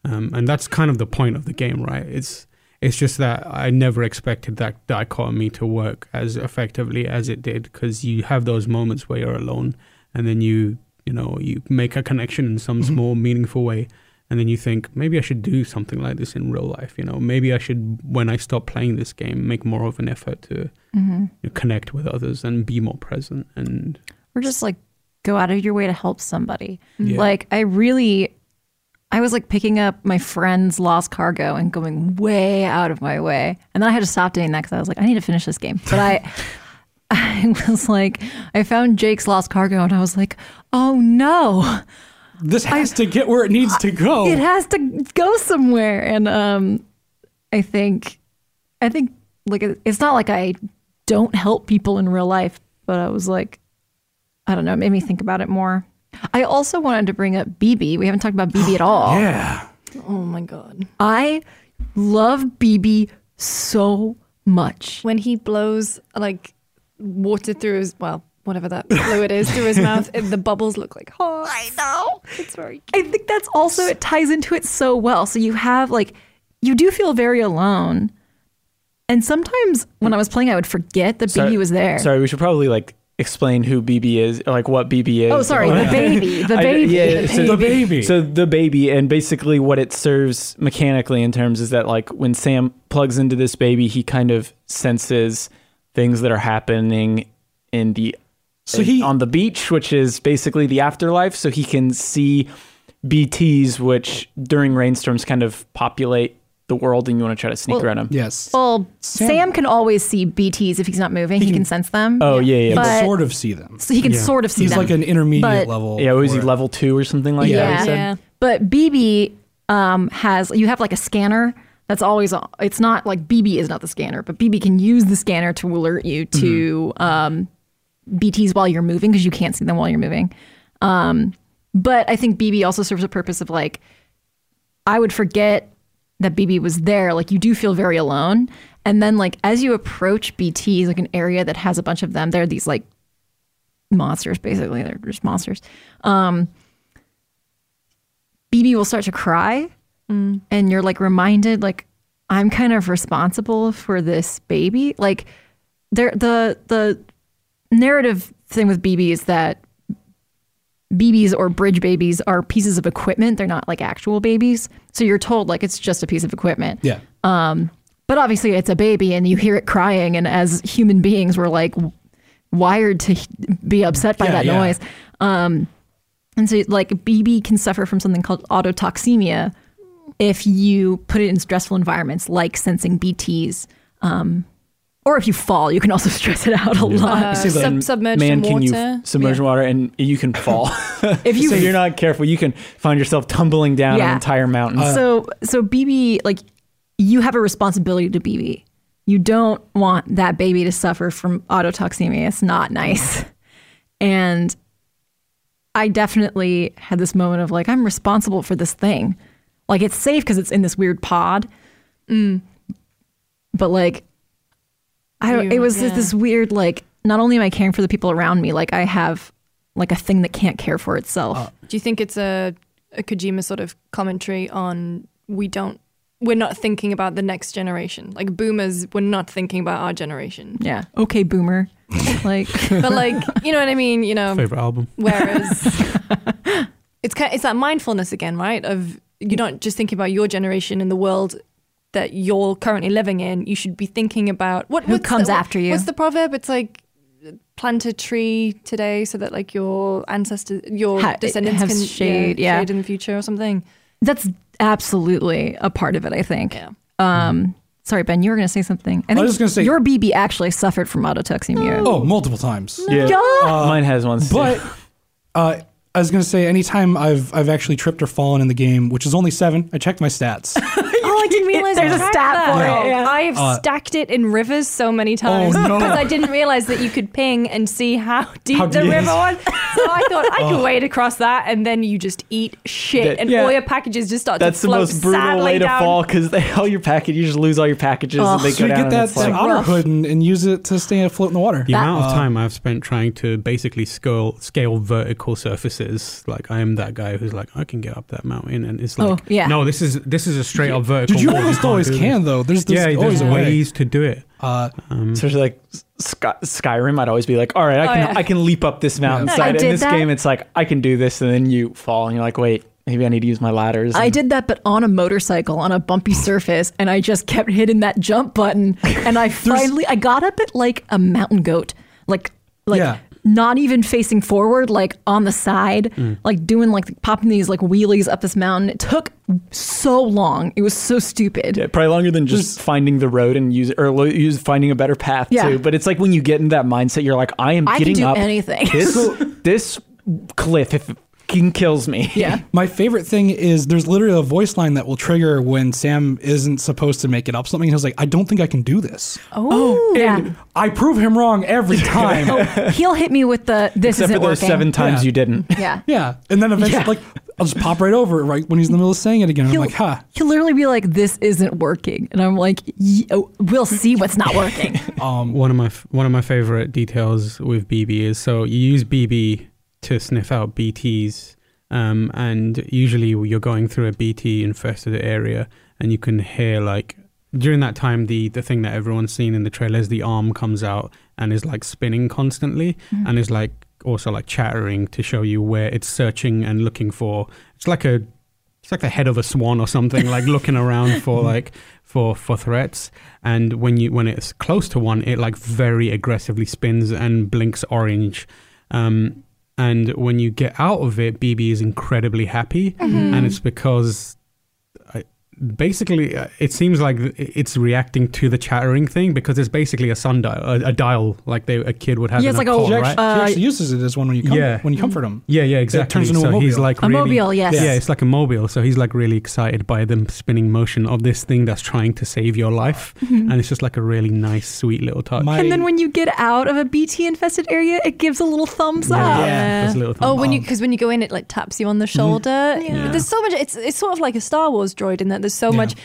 Um and that's kind of the point of the game right? It's it's just that I never expected that dichotomy to work as effectively as it did because you have those moments where you're alone and then you you know you make a connection in some mm-hmm. small meaningful way and then you think maybe I should do something like this in real life you know maybe I should when I stop playing this game make more of an effort to mm-hmm. you know, connect with others and be more present and or just like go out of your way to help somebody. Yeah. Like I really I was like picking up my friend's lost cargo and going way out of my way. And then I had to stop doing that cuz I was like I need to finish this game. But I I was like I found Jake's lost cargo and I was like, "Oh no. this has to get where it needs to go It has to go somewhere." And um I think I think like it's not like I don't help people in real life, but I was like I don't know, it made me think about it more. I also wanted to bring up BB. We haven't talked about BB at all. yeah Oh my god. I love BB so much. When he blows like water through his well, whatever that fluid is through his mouth, it, the bubbles look like oh I know. it's very I think that's also it ties into it so well. So you have like you do feel very alone. And sometimes when I was playing I would forget that BB was there. Sorry, we should probably like explain who BB is, like what BB is. Oh, sorry, the baby. The I- baby. yeah, so- the baby So the baby, and basically what it serves mechanically in terms is that like when Sam plugs into this baby, he kind of senses things that are happening in the So he- on the beach, which is basically the afterlife. So he can see BTs, which during rainstorms kind of populate the world, and you want to try to sneak Well, around them. yes Well, Sam, can always see BTs if he's not moving. He, can, sense them. Oh yeah, yeah. he But- can sort of see them So he can Yeah. sort of see he's them. like an intermediate But- level yeah, was he it. level two or something like that? Yeah. he yeah. But BB um, has you have like a scanner That's always it's not like BB is not the scanner, but BB can use the scanner to alert you to um, BTs while you're moving because you can't see them while you're moving. Um, but I think BB also serves a purpose of like I would forget that BB was there. Like you do feel very alone. And then like as you approach BT, like an area that has a bunch of them, they're these like monsters basically. They're just monsters. Um BB will start to cry and you're like reminded like I'm kind of responsible for this baby. Like there the the narrative thing with BB is that BBs or bridge babies are pieces of equipment. They're not like actual babies. So you're told like it's just a piece of equipment. Yeah. Um, But obviously it's a baby and you hear it crying. And as human beings, we're like wired to be upset by Yeah, that yeah. noise. Um, and so like a BB can suffer from something called autotoxemia if you put it in stressful environments like sensing BTs. Um, or if you fall, you can also stress it out a lot. Uh, sub- submerged man, in can you water. f- submerge in water and you can fall. If you so you're not careful, you can find yourself tumbling down Yeah. an entire mountain. so so BB like you have a responsibility to BB. You don't want that baby to suffer from autotoxemia. It's not nice. And I definitely had this moment of like I'm responsible for this thing. Like it's safe because it's in this weird pod. But like I don't, it was yeah. this weird like not only am I caring for the people around me, like I have like a thing that can't care for itself. Uh, Do you think it's a, a Kojima sort of commentary on we don't we're not thinking about the next generation. Like boomers, we're not thinking about our generation. yeah. Okay, boomer. like But like, you know what I mean? You know, Favorite album. whereas it's kind it's that mindfulness again, right? Of you're not just thinking about your generation and the world that you're currently living in. You should be thinking about what Who comes the, what- after you. What's the proverb? It's like plant a tree today so that like your ancestors, your Ha- descendants can shade, yeah. shade in the future or something. That's absolutely a part of it, I think. Yeah. Um, sorry, Ben, you were going to say something. I, I was just gonna say- your BB actually suffered from autotoxemia. Oh, multiple times. yeah, God. mine has one. too. But uh, I was gonna say, anytime I've I've actually tripped or fallen in the game, which is only seven, I checked my stats. Oh, I didn't realize There's you a stat that. for it, yeah. I have Uh, stacked it in rivers so many times no. because I didn't realize that you could ping and see how deep How the deep- river was. So I thought I could wade across that, and then you just eat shit, That- and yeah. all your packages just start That's to the float most brutal sadly way to down. fall because all your package, you just lose all your packages and they so go you down. get and that, it's that like, otter rough. hood and, and use it to stay afloat in the water. The That- amount of Uh, time I've spent trying to basically scale scale vertical surfaces, like I am that guy who's like, I can get up that mountain, and it's like, Oh, yeah. no, this is this is a straight up vertical. Dude, you almost always can this." though. There's, there's yeah, always there's a way. ways to do it. Uh, Um, especially like Sky, Skyrim, I'd always be like, all right, I Oh, can yeah. I can leap up this mountainside. I In this that. game, it's like I can do this, and then you fall, and you're like, wait, maybe I need to use my ladders. I did that, but on a motorcycle on a bumpy surface, and I just kept hitting that jump button. And I finally, I got up it like a mountain goat, like like Yeah. Not even facing forward, like on the side, Mm. like doing like popping these like wheelies up this mountain. It took so long. It was so stupid. Yeah, probably longer than just finding the road and use or lo- use finding a better path Yeah. too. But it's like when you get in that mindset, you're like, I am I getting do up anything. this this cliff if fucking kills me. yeah. my favorite thing is there's literally a voice line that will trigger when Sam isn't supposed to make it up something. He was like, I don't think I can do this. Oh, yeah. I prove him wrong every time. He'll hit me with the this Except for isn't those working. seven times Yeah. you didn't. Yeah. yeah. And then eventually, Yeah. like, I'll just pop right over it right when he's in the middle of saying it again. I'm like, huh. he'll literally be like, "This isn't working," and I'm like, "Ye- oh, "We'll see what's not working." Um, one of my f- one of my favorite details with BB is so you use BB to sniff out BTs, um, and usually you're going through a BT infested area, and you can hear like during that time the the thing that everyone's seen in the trailer is the arm comes out and is like spinning constantly, and is like also like chattering to show you where it's searching and looking for. It's like a it's like the head of a swan or something, like looking around for like for for threats. And when you when it's close to one, it like very aggressively spins and blinks orange. Um, and when you get out of it, BB is incredibly happy, mm-hmm. and it's because basically uh, it seems like it's reacting to the chattering thing because it's basically a sundial, a, a dial like they, a kid would have. Yeah, it's like a- car, He right? actually, Uh, he actually uses it as one when you com- Yeah. when you comfort him. yeah, yeah, exactly. It turns into a so he's mobile. like A really, mobile, yes. Yeah, it's like a mobile. So he's like really excited by the spinning motion of this thing that's trying to save your life, and it's just like a really nice, sweet little touch. My- and then when you get out of a BT infested area, it gives a little thumbs Yeah. up. Yeah. Just a little Oh, thumb when you because when you go in, it like taps you on the shoulder. Yeah. There's so much. It's it's sort of like a Star Wars droid in that there's so Yeah. much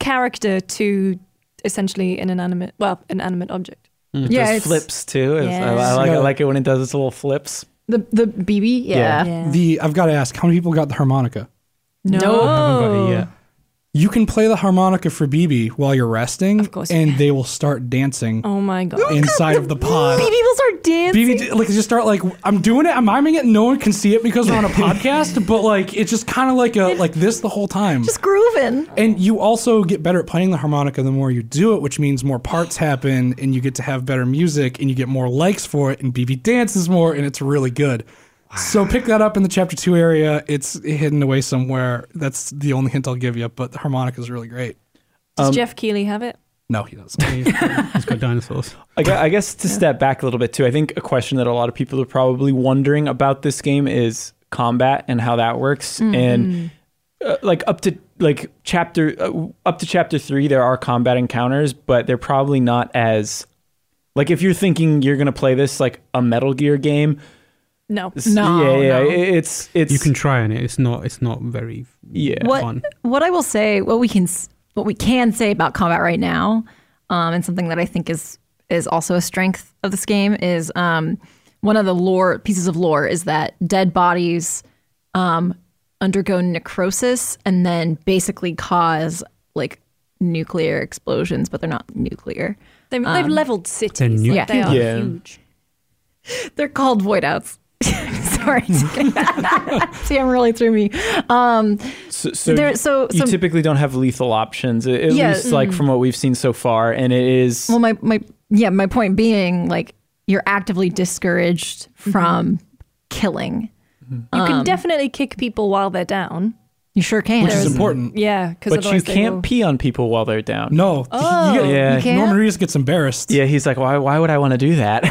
character to essentially an inanimate, well, an animate object. Mm. Yeah, There's flips too. It's- I, I like I like it when it does its little flips. The the BB, yeah. Yeah. the I've got to ask, how many people got the harmonica? No. I haven't got it yet. You can play the harmonica for BB while you're resting, Of course and they will start dancing Oh my god. inside of the pod. BB will start dancing. BB like just start like I'm doing it, I'm miming it. No one can see it because we're on a podcast, but like it's just kind of like a like this the whole time. Just grooving. And you also get better at playing the harmonica the more you do it, which means more parts happen and you get to have better music and you get more likes for it and BB dances more and it's really good. So pick that up in the chapter two area. It's hidden away somewhere. That's the only hint I'll give you, but the harmonica is really great. Does Um, Geoff Keighley have it? No, he doesn't. He's he's got dinosaurs. I guess, I guess to step back a little bit too, I think a question that a lot of people are probably wondering about this game is combat and how that works. And uh, like up to like chapter uh, up to chapter three, there are combat encounters, but they're probably not as like if you're thinking you're gonna play this like a Metal Gear game. No. No, yeah, yeah, no. it's it's You can try on it. It's not. It's not very yeah. What fun. what I will say, what we can what we can say about combat right now, um, and something that I think is is also a strength of this game is um, one of the lore pieces of lore is that dead bodies um, undergo necrosis and then basically cause like nuclear explosions, but they're not nuclear. They've, they've leveled cities. They're new- they are Yeah. huge. They're called void outs. Sorry, Sam really threw me. Um, So, so there, so, you so typically don't have lethal options, at at Yeah, least like mm. from what we've seen so far, and it is Well, my my yeah, my point being like you're actively discouraged mm-hmm. from killing. You can um, definitely kick people while they're down. You sure can. Which is important. Yeah, because but you can't will- pee on people while they're down. No. Oh. you get, Yeah. You can't? Norman Reedus gets embarrassed. Yeah, he's like, why? Why would I want to do that?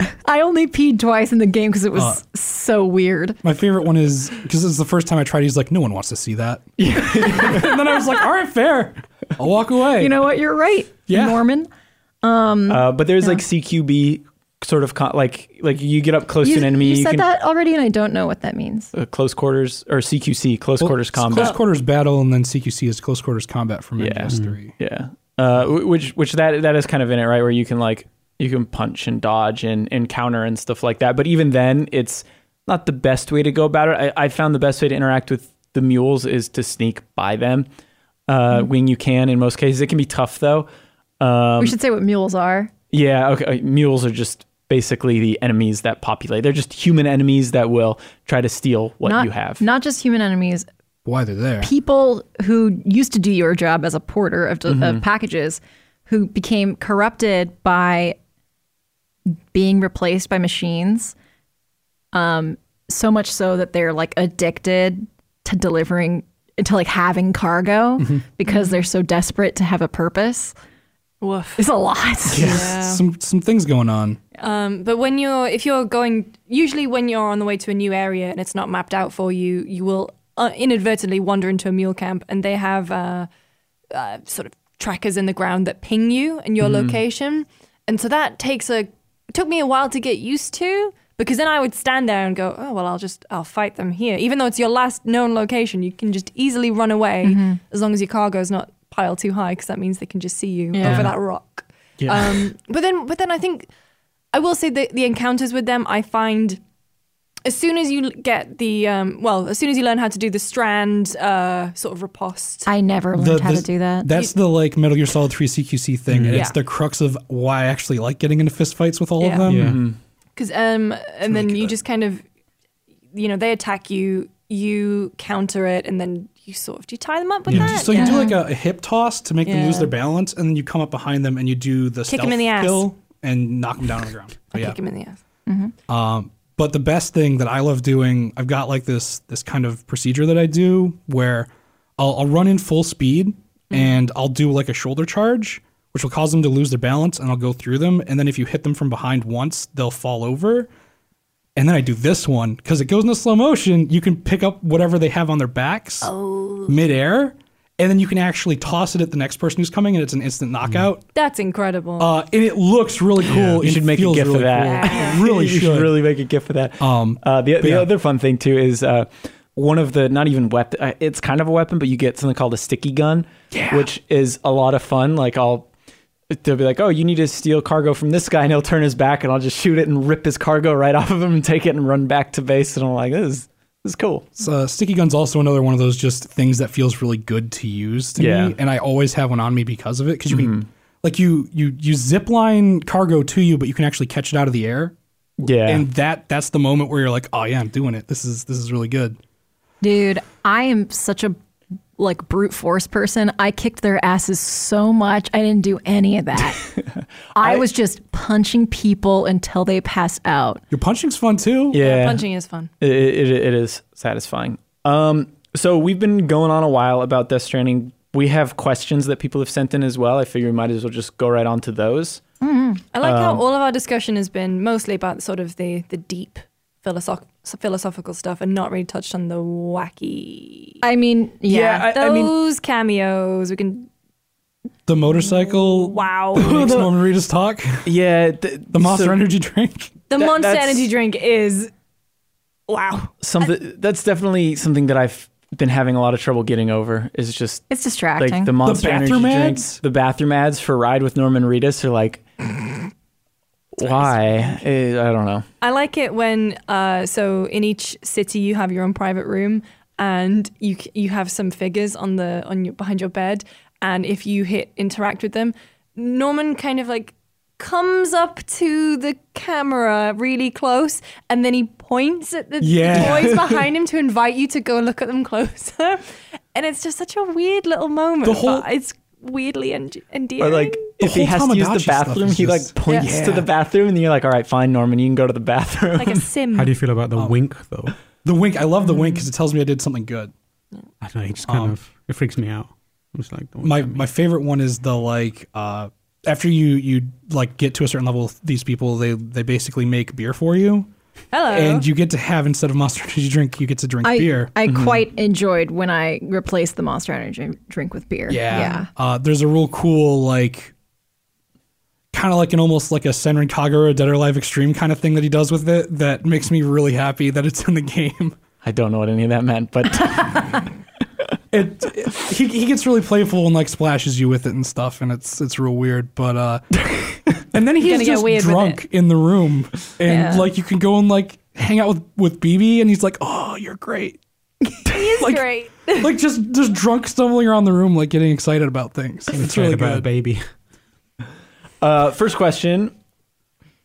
I only peed twice in the game because it was Uh. so weird. My favorite one is because it's the first time I tried. He's like, no one wants to see that. and then I was like, all right, fair. I'll walk away. You know what? You're right, Yeah. Norman. uh, but there's like CQB sort of con- like like you get up close You, to an enemy, you you, said can that already, and I don't know what that means. uh, close quarters or CQC, close Well, quarters combat. Close quarters battle, and then CQC is close quarters combat from Yeah. MGS3. Yeah. Uh, which which that that is kind of in it, right? Where you can like you can punch and dodge and, and counter and stuff like that. But even then, it's not the best way to go about it. I, I found the best way to interact with the mules is to sneak by them uh, when you can. In most cases, it can be tough though. Um, we should say what mules are. yeah. Okay. Mules are just basically the enemies that populate. They're just human enemies that will try to steal what not, you have. Not just human enemies, Why they're there? people who used to do your job as a porter of, Mm-hmm. of packages who became corrupted by being replaced by machines um so much so that they're like addicted to delivering to like having cargo Mm-hmm. because they're so desperate to have a purpose Woof. it's a lot Yeah. Yeah. Some some things going on. Um, but when you're, if you're going, usually when you're on the way to a new area and it's not mapped out for you, you will uh, inadvertently wander into a mule camp, and they have uh, uh, sort of trackers in the ground that ping you and your location, and so that takes a. Took me a while to get used to because then I would stand there and go, oh well, I'll just I'll fight them here, even though it's your last known location. You can just easily run away as long as your cargo's not piled too high, because that means they can just see you Yeah. over that rock. Um, but then, but then I think I will say that the encounters with them, I find as soon as you get the um, well, as soon as you learn how to do the strand uh, sort of riposte. i never learned The- how the- to do that That's the like Metal Gear Solid 3 CQC thing, and it's the crux of why I actually like getting into fistfights with all of Yeah. them. Yeah. Because um, and then really you just kind of, you know, they attack you, you counter it, and then you sort of do you tie them up with Yeah. that? So you do like a, a hip toss to make them lose their balance, and then you come up behind them and you do the Kick 'em them in the ass. kill and knock them down on the ground. But I yeah. kick him in the ass. Um, but the best thing that I love doing, I've got like this this kind of procedure that I do where I'll, I'll run in full speed and I'll do like a shoulder charge, which will cause them to lose their balance, and I'll go through them. And then if you hit them from behind once, they'll fall over. And then I do this one because it goes into slow motion. You can pick up whatever they have on their backs midair, and then you can actually toss it at the next person who's coming, and it's an instant knockout. That's incredible. Uh, and it looks really cool. You should make a gift gif really of that. Cool. It really you should. really make a gift for that. Um, Uh, the the yeah. other fun thing too is uh, one of the not even weapon. Uh, it's kind of a weapon, but you get something called a sticky gun, which is a lot of fun. Like I'll. They'll be like, "Oh, you need to steal cargo from this guy," and he'll turn his back, and I'll just shoot it and rip his cargo right off of him and take it and run back to base. And I'm like, "This is this is cool." So, uh, sticky gun's also another one of those just things that feels really good to use to Yeah. me, and I always have one on me because of it. Because you can, mm-hmm. like, you you you zip line cargo to you, but you can actually catch it out of the air, Yeah, and that that's the moment where you're like, oh yeah, I'm doing it. This is this is really good. Dude, I am such a like brute force person. I kicked their asses so much. I didn't do any of that. I, was just punching people until they passed out. Your punching's fun too. yeah. Punching is fun. It, it, it is satisfying. Um, so we've been going on a while about Death Stranding. We have questions that people have sent in as well. I figure we might as well just go right on to those. I like how Um, all of our discussion has been mostly about sort of the the deep philosoph- philosophical stuff and not really touched on the wacky. I mean, yeah. Yeah, I- Those cameos, we can. The motorcycle Wow. makes Norman Reedus talk. Yeah, th- The Monster so Energy drink. The That- Monster Energy drink is. Wow. Something that's definitely something that I've been having a lot of trouble getting over. Is just it's distracting. like the Monster Energy bathroom drinks, ads? the bathroom ads for Ride with Norman Reedus are like, why? Eh, I don't know. I like it when uh, so in each city you have your own private room and you you have some figures on the on your behind your bed and if you hit interact with them, Norman kind of like comes up to the camera really close and then he points at the Yeah. toys behind him to invite you to go look at them closer. and it's just such a weird little moment. The whole- it's weirdly en- Or endearing. like if he whole has to use the bathroom, is he like just- points Yeah. to the bathroom, and then you're like, all right, fine, Norman, you can go to the bathroom. like a sim. How do you feel about the Oh. wink though? The wink. I love the wink because it tells me I did something good. I don't know. It just kind Um, of it freaks me out. I'm just like, my look at me. my favorite one is the like uh after you you like get to a certain level these people they they basically make beer for you Hello. and you get to have instead of monster energy drink you get to drink I, beer I quite enjoyed when I replaced the Monster Energy drink with beer. Yeah. uh there's a real cool like kind of like an almost like a Senran Kagura Dead or Alive Extreme kind of thing that he does with it that makes me really happy that it's in the game. I don't know what any of that meant, but It, it- he, he gets really playful and like splashes you with it and stuff and it's it's real weird but uh and then he's gonna get just drunk in the room and Yeah. like you can go and like hang out with with BB and he's like oh you're great he is like- great. like just just drunk stumbling around the room like getting excited about things it's really about a good baby. Uh, first question.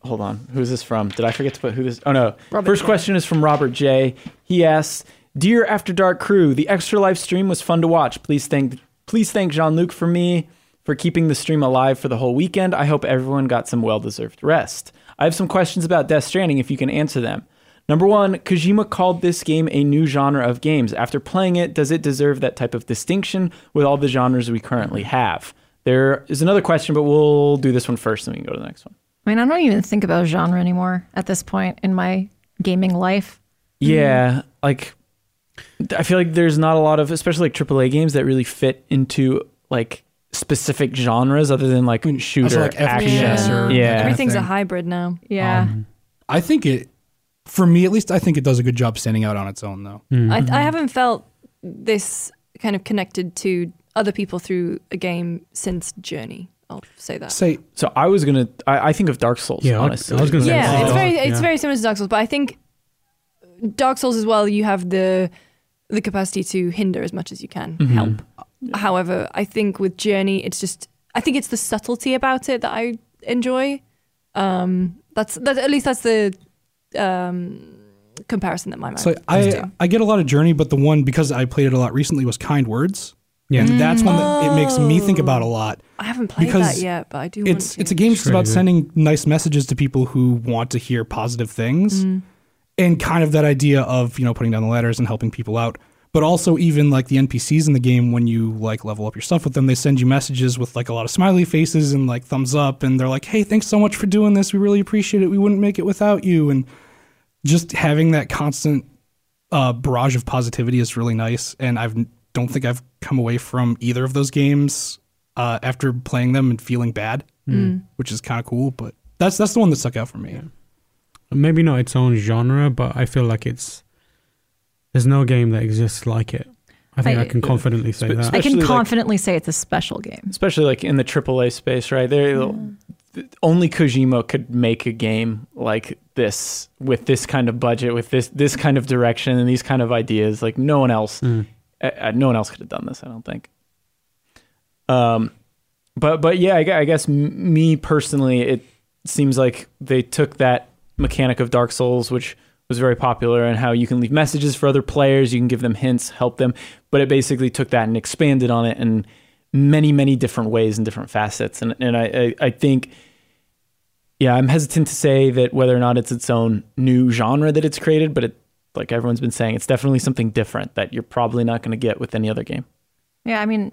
Hold on. Who's this from? Did I forget to put who this? Oh no. first question is from Robert J. He asks, "Dear After Dark crew, the extra live stream was fun to watch. Please thank please thank Jean Luc for me for keeping the stream alive for the whole weekend. I hope everyone got some well deserved rest. I have some questions about Death Stranding. If you can answer them." Number one, Kojima called this game a new genre of games. After playing it, does it deserve that type of distinction with all the genres we currently have? There is another question, but we'll do this one first and we can go to the next one. I mean, I don't even think about genre anymore at this point in my gaming life. Yeah, like I feel like there's not a lot of, especially like AAA games that really fit into like specific genres other than like shooter, like FPS action. or Yeah, that kind of Everything's a hybrid now. Yeah. Um, I think it for me at least I think it does a good job standing out on its own though mm. I, I haven't felt this kind of connected to other people through a game since Journey. I'll say that. say So I was gonna, I, I think of Dark Souls. Yeah, honestly. I was gonna say yeah, it's very it's Yeah. very similar to Dark Souls, but I think Dark Souls as well. You have the the capacity to hinder as much as you can Mhm. help. However, I think with Journey, it's just I think it's the subtlety about it that I enjoy. Um, that's that at least that's the um, comparison that my mind. so goes I to. I get a lot of journey but the one because I played it a lot recently was Kind Words Yeah. and that's one that it makes me think about a Oh. lot I haven't played because that yet, but I do. it's want to. it's a game just It's really about good. sending nice messages to people who want to hear positive things Mm. And kind of that idea of you know putting down the ladders and helping people out but also even like the NPCs in the game when you like level up your stuff with them, they send you messages with like a lot of smiley faces and like thumbs up, and they're like, "Hey, thanks so much for doing this. We really appreciate it. We wouldn't make it without you." And just having that constant uh, barrage of positivity is really nice, and I don't think I've come away from either of those games uh, after playing them and feeling bad, which is kind of cool. But that's that's the one that stuck out for me. Maybe not its own genre, but I feel like it's there's no game that exists like it. I think I, I- can confidently say Spe- that. I Especially, can like- confidently say it's a special game. especially like in the AAA space, right? There, only Kojima could make a game like this with this kind of budget, with this this kind of direction and these kind of ideas. Like no one else, Mm. uh, uh, no one else could have done this. I don't think. Um, but but yeah, I, I guess me personally, it seems like they took that mechanic of Dark Souls, which was very popular, and how you can leave messages for other players, you can give them hints, help them, but it basically took that and expanded on it in many many different ways and different facets, and and I I, I think. Yeah, I'm hesitant to say that whether or not it's its own new genre that it's created, but it, like everyone's been saying, it's definitely something different that you're probably not going to get with any other game. Yeah, I mean,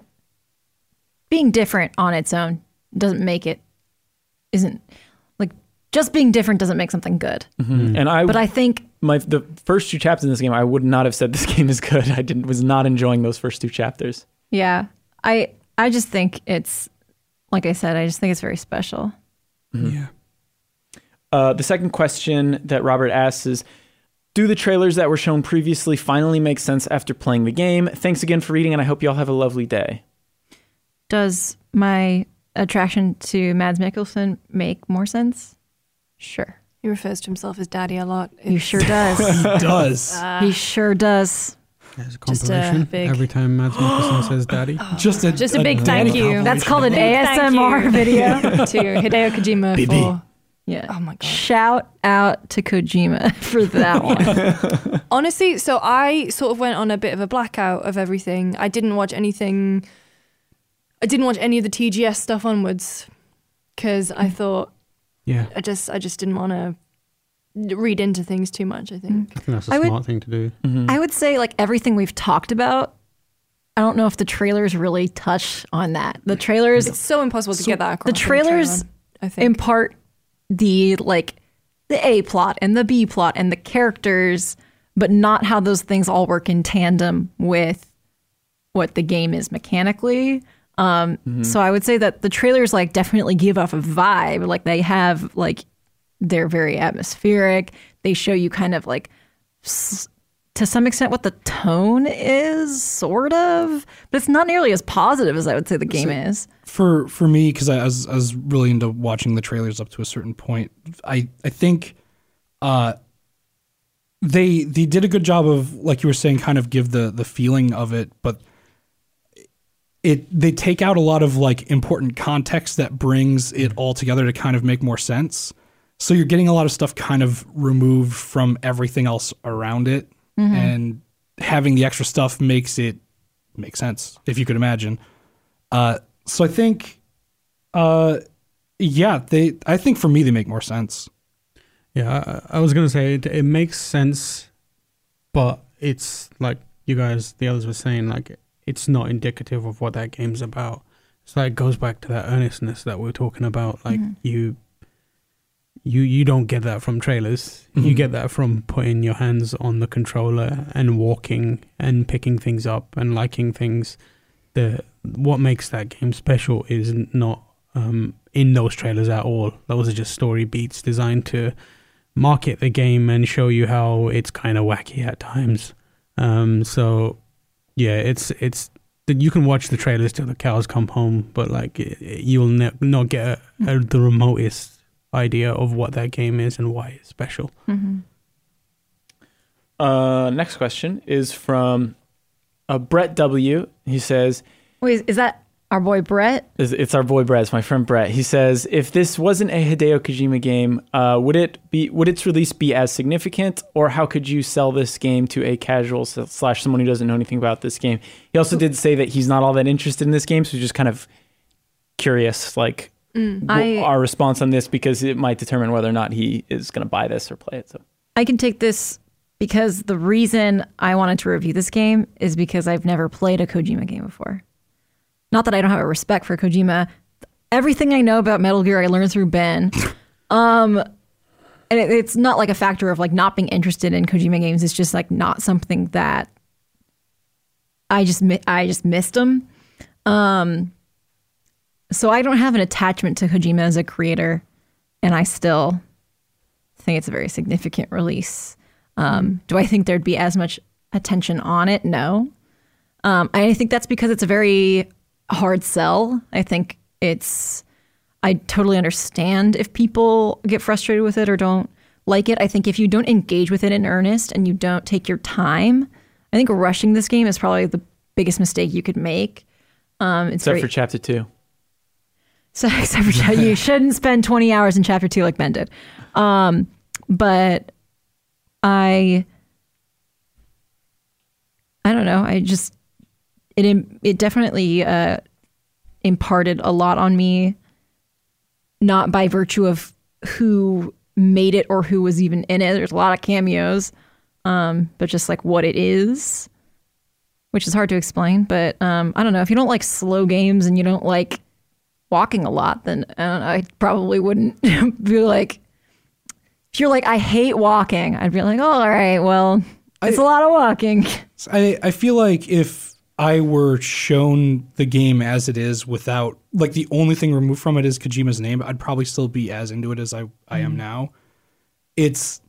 being different on its own doesn't make it isn't just being different doesn't make something good. And I, But I think my the first two chapters in this game, I would not have said this game is good. I didn't was not enjoying those first two chapters. yeah, I I just think it's like I said, I just think it's very special. Yeah. Uh, the second question that Robert asks is. Do the trailers that were shown previously finally make sense after playing the game? Thanks again for reading, and I hope you all have a lovely day. Does my attraction to Mads Mikkelsen make more sense? Sure. He refers to himself as daddy a lot. He sure does. He does. Ah. he sure does. There's a Just a compilation big- every time Mads Mikkelsen says "daddy." Oh. just a Just a big daddy thank you. That's called an ASMR video. to Hideo Kojima Baby. for. Yeah. Oh my god. Shout out to Kojima for that one. Honestly, so I sort of went on a bit of a blackout of everything. I didn't watch anything. I didn't watch any of the TGS stuff onwards because I thought Yeah, I just I just didn't want to read into things too much. I think. I think that's a I would- smart thing to do. Mm-hmm. I would say like everything we've talked about. I don't know if the trailers really touch on that. The trailers It's so impossible to So get that across. the in a trailer, trailers I think. impart the like the A plot and the B plot and the characters, but not how those things all work in tandem with what the game is mechanically. Um, So I would say that the trailers like definitely give off a vibe. Like they have like they're very atmospheric. They show you kind of like s- to some extent what the tone is, sort of, but it's not nearly as positive as I would say the game is. for for me because I, was I was really into watching the trailers up to a certain point. I I think uh they they did a good job of like you were saying kind of give the the feeling of it, but it they take out a lot of like important context that brings it all together to kind of make more sense. So you're getting a lot of stuff kind of removed from everything else around it and having the extra stuff makes it make sense if you could imagine. Uh, so I think, uh, yeah, they. I think for me they make more sense. Yeah, I, I was gonna say it, it makes sense, but it's like you guys, the others were saying, like it's not indicative of what that game's about. So it goes back to that earnestness that we are talking about. Like you, you, you don't get that from trailers. You Mhm. get that from putting your hands on the controller and walking and picking things up and liking things. The what makes that game special is not um, in those trailers at all. Those are just story beats designed to market the game and show you how it's kind of wacky at times. Um, so yeah, it's it's that you can watch the trailers till the cows come home, but like it- it- you'll ne- not get a, a, the remotest idea of what that game is and why it's special. Uh, next question is from uh, Brett W. He says, Wait, is that our boy Brett? It's our boy Brett. It's my friend Brett. He says, if this wasn't a Hideo Kojima game, uh, would it be? Would its release be as significant, or how could you sell this game to a casual slash someone who doesn't know anything about this game? He also did say that he's not all that interested in this game, so he's just kind of curious, like I- our response on this, because it might determine whether or not he is going to buy this or play it. So I can take this because the reason I wanted to review this game is because I've never played a Kojima game before. Not that I don't have a respect for Kojima. Everything I know about Metal Gear I learned through Ben. Um and it, it's not like a factor of like not being interested in Kojima games. It's just like not something that I just I just missed them. Um so I don't have an attachment to Kojima as a creator and I still think it's a very significant release. Um, do I think there'd be as much attention on it? No. Um, I think that's because it's a very hard sell. I think it's, I totally understand if people get frustrated with it or don't like it. I think if you don't engage with it in earnest and you don't take your time, I think rushing this game is probably the biggest mistake you could make. Um, it's Except very, for chapter two. so except for you shouldn't spend 20 hours in chapter two like Ben did. Um, but I, I don't know. I just, it, it definitely, uh, imparted a lot on me, not by virtue of who made it or who was even in it. There's a lot of cameos, um, but just like what it is, which is hard to explain. But um, I don't know. If you don't like slow games and you don't like walking a lot, then I, know, I probably wouldn't be like. If you're like, I hate walking, I'd be like, oh, all right, well, it's a lot of walking. I, I feel like if I were shown the game as it is without like the only thing removed from it is Kojima's name, I'd probably still be as into it as I, I am mm-hmm. now. It's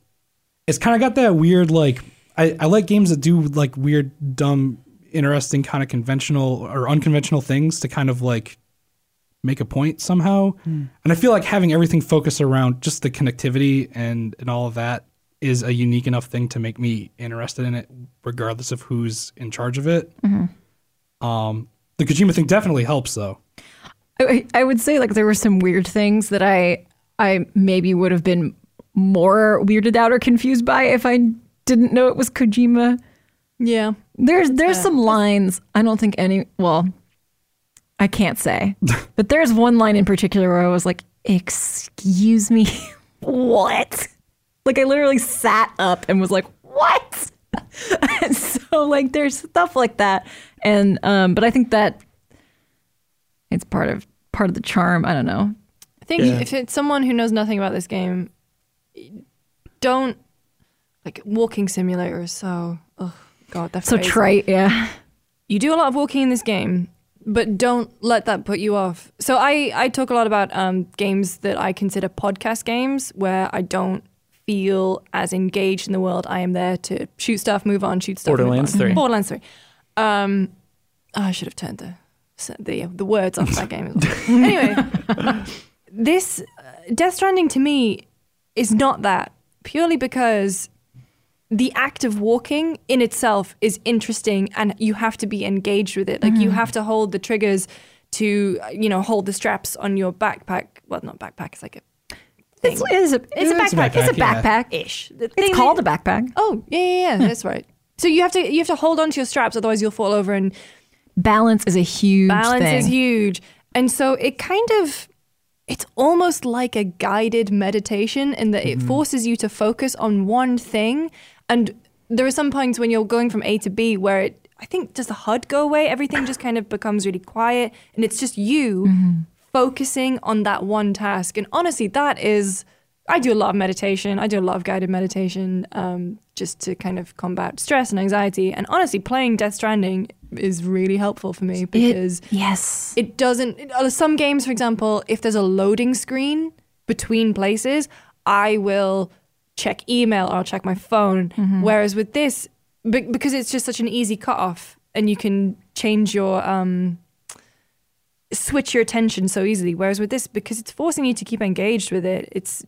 it's kind of got that weird like I, I like games that do like weird, dumb, interesting kind of conventional or unconventional things to kind of like make a point somehow. Hmm. And I feel like having everything focus around just the connectivity and and all of that is a unique enough thing to make me interested in it, regardless of who's in charge of it. Mm-hmm. Um, the Kojima thing definitely helps, though. I, I would say like there were some weird things that I I maybe would have been more weirded out or confused by if I didn't know it was Kojima. Yeah. There's there's some lines I don't think any well I can't say. but there's one line in particular where I was like, "Excuse me. what?" Like I literally sat up and was like, "What?" And so like there's stuff like that. And um but I think that it's part of part of the charm. I don't know. I think Yeah. if it's someone who knows nothing about this game, don't like walking simulator is so oh god that's So phrase. trite, yeah. You do a lot of walking in this game, but don't let that put you off. So I I talk a lot about um, games that I consider podcast games where I don't feel as engaged in the world. I am there to shoot stuff, move on, shoot stuff. Borderlands. 3. Borderlands three. Um, oh, I should have turned the the the words off that game as well. anyway, this uh, Death Stranding to me is not that purely because the act of walking in itself is interesting and you have to be engaged with it like you have to hold the triggers to uh, you know hold the straps on your backpack well not backpack it's like a thing. It's, it's a, it's a It's a backpack backpack, it's a yeah. backpack ish it's called a backpack. oh yeah yeah, yeah that's right so you have to you have to hold onto your straps otherwise you'll fall over and Balance is a huge balance thing. is huge and so it kind of it's almost like a guided meditation in that it mm-hmm. forces you to focus on one thing and there are some points when you're going from a to b where it i think does the hud go away everything just kind of becomes really quiet and it's just you mm-hmm. Focusing on that one task. And honestly that is i do a lot of meditation. I do a lot of guided meditation um, just to kind of combat stress and anxiety. And honestly playing death stranding is really helpful for me because yes. it doesn't it- uh, some games for example if there's a loading screen between places i will check email or i'll check my phone. Whereas with this be- because it's just such an easy cutoff and you can change your um switch your attention so easily whereas with this because it's forcing you to keep engaged with it it's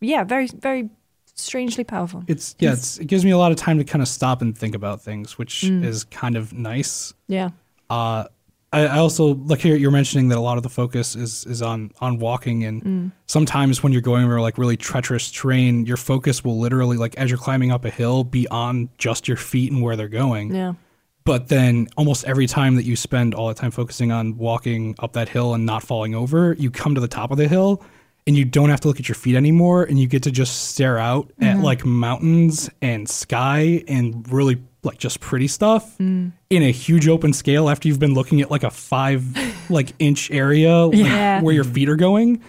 yeah very very strangely powerful It's yeah, it's, it gives me a lot of time to kind of stop and think about things, which Mm. is kind of nice. yeah Uh, I, I also like here you're mentioning that a lot of the focus is is on on walking, and Mm. sometimes when you're going over like really treacherous terrain, your focus will literally like as you're climbing up a hill be on just your feet and where they're going. yeah But then almost every time that you spend all the time focusing on walking up that hill and not falling over, you come to the top of the hill and you don't have to look at your feet anymore and you get to just stare out at mm-hmm. like mountains and sky and really like just pretty stuff mm. in a huge open scale after you've been looking at like a five like inch area like, Yeah. where your feet are going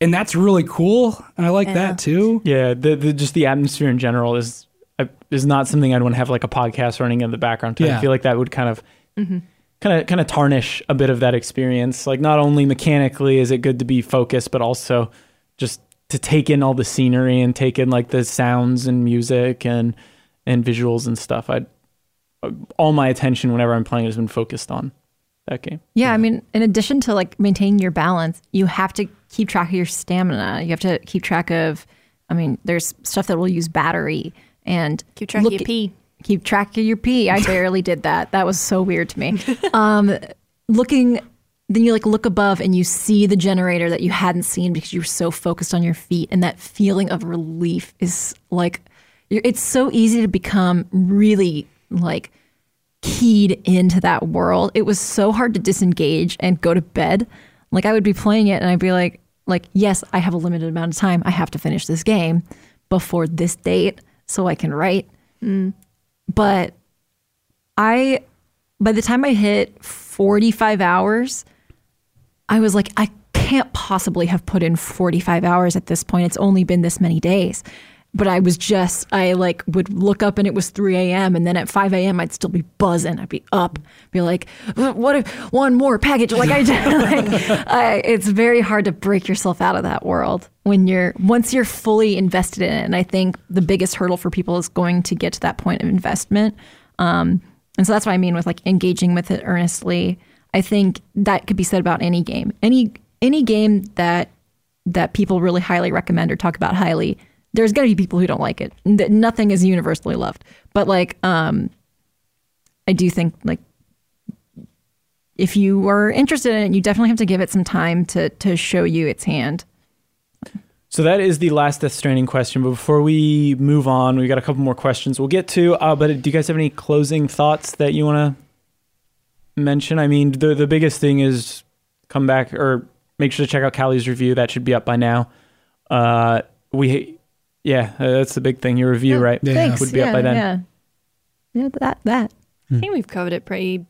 and that's really cool and i like Yeah. that too Yeah, the, the just the atmosphere in general is uh, is not something I'd want to have like a podcast running in the background. To. I feel like that would kind of kind of kind of tarnish a bit of that experience. Like not only mechanically is it good to be focused, but also just to take in all the scenery and take in like the sounds and music and and visuals and stuff. I all my attention whenever I'm playing has been focused on that game. Yeah, I mean, in addition to like maintaining your balance, you have to keep track of your stamina. You have to keep track of, I mean, there's stuff that will use battery and Keep track of your at- pee. keep track of your pee. I barely did that. That was so weird to me. Um, looking, then you like look above and you see the generator that you hadn't seen because you were so focused on your feet, and that feeling of relief is like, you're- it's so easy to become really like keyed into that world. It was so hard to disengage and go to bed. Like I would be playing it and I'd be like, like yes, I have a limited amount of time. I have to finish this game before this date so I can write. Mm. But I, by the time I hit 45 hours, I was like, I can't possibly have put in 45 hours at this point. It's only been this many days. But I was just, I like would look up and it was 3 a.m. And then at 5 a.m., I'd still be buzzing. I'd be up, be like, what if one more package? Like I like, I, it's very hard to break yourself out of that world when you're, once you're fully invested in it. And I think the biggest hurdle for people is going to get to that point of investment. Um, and so that's what I mean with like engaging with it earnestly. I think that could be said about any game. Any any game that that people really highly recommend or talk about highly, there's going to be people who don't like it. Nothing is universally loved. But like um I do think like if you are interested in it, you definitely have to give it some time to to show you its hand. So that is the last Death Stranding question. But before we move on, we got a couple more questions we'll get to. Uh, but do you guys have any closing thoughts that you want to mention? I mean, the the biggest thing is come back or make sure to check out Kallie's review. That should be up by now. Uh, we, yeah, uh, that's the big thing. Your review, Yeah, right? Yeah. Thanks. Would be up by then. Yeah. Yeah, that that. I think we've covered it pretty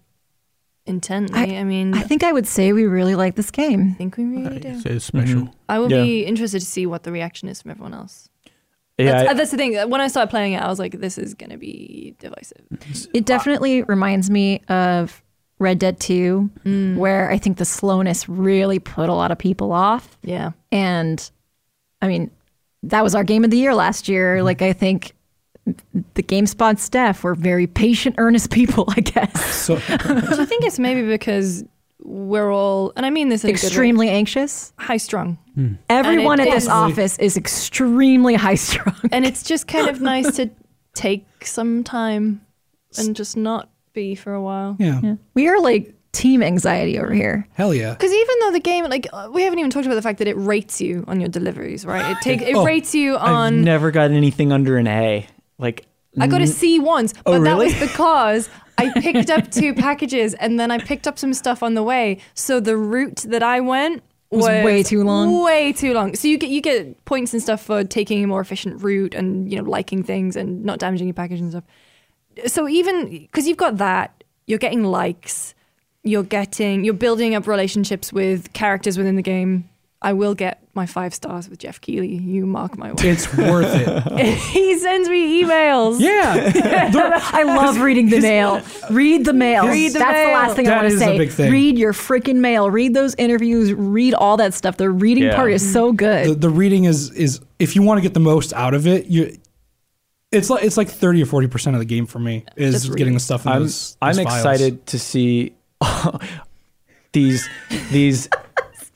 intently. I, mean, I I think I would say we really like this game. I think we really do. It's, it's special. Mhm. I will Yeah. be interested to see what the reaction is from everyone else. Yeah, that's, I- uh, that's the thing. When I started playing it, I was like, this is going to be divisive. It definitely reminds me of Red Dead 2, where I think the slowness really put a lot of people off. Yeah. And I mean, that was our game of the year last year. Mm-hmm. Like, I think the GameSpot staff were very patient, earnest people, I guess. so Which I think it's maybe because we're all, and I mean this in a good way, Extremely anxious. high strung. Hmm. Everyone at it this office is extremely high strung. And it's just kind of nice to take some time and just not be for a while. yeah, We are like team anxiety over here. hell yeah Because even though the game, like, uh, we haven't even talked about the fact that it rates you on your deliveries, right? It take it Oh, rates you I've on. never got anything under an A. Like I got a C once, but Oh, that was because I picked up two packages and then I picked up some stuff on the way. So the route that I went Was way too long? Way too long. So you get you get points and stuff for taking a more efficient route and you know liking things and not damaging your package and stuff. So even because you've got that, you're getting likes, you're getting you're building up relationships with characters within the game. I will get my five stars with Geoff Keighley. You mark my words. it's worth it he sends me emails. yeah I love reading the mail. Read the mail. Read the That's the last thing I want to is a say. big thing. Read your freaking mail. Read those interviews. Read all that stuff. The reading Yeah. part is so good. the, the reading is is if you want to get the most out of it you it's like it's like 30 or 40 percent of the game for me is getting the stuff in I'm those, I'm those files. excited to see these these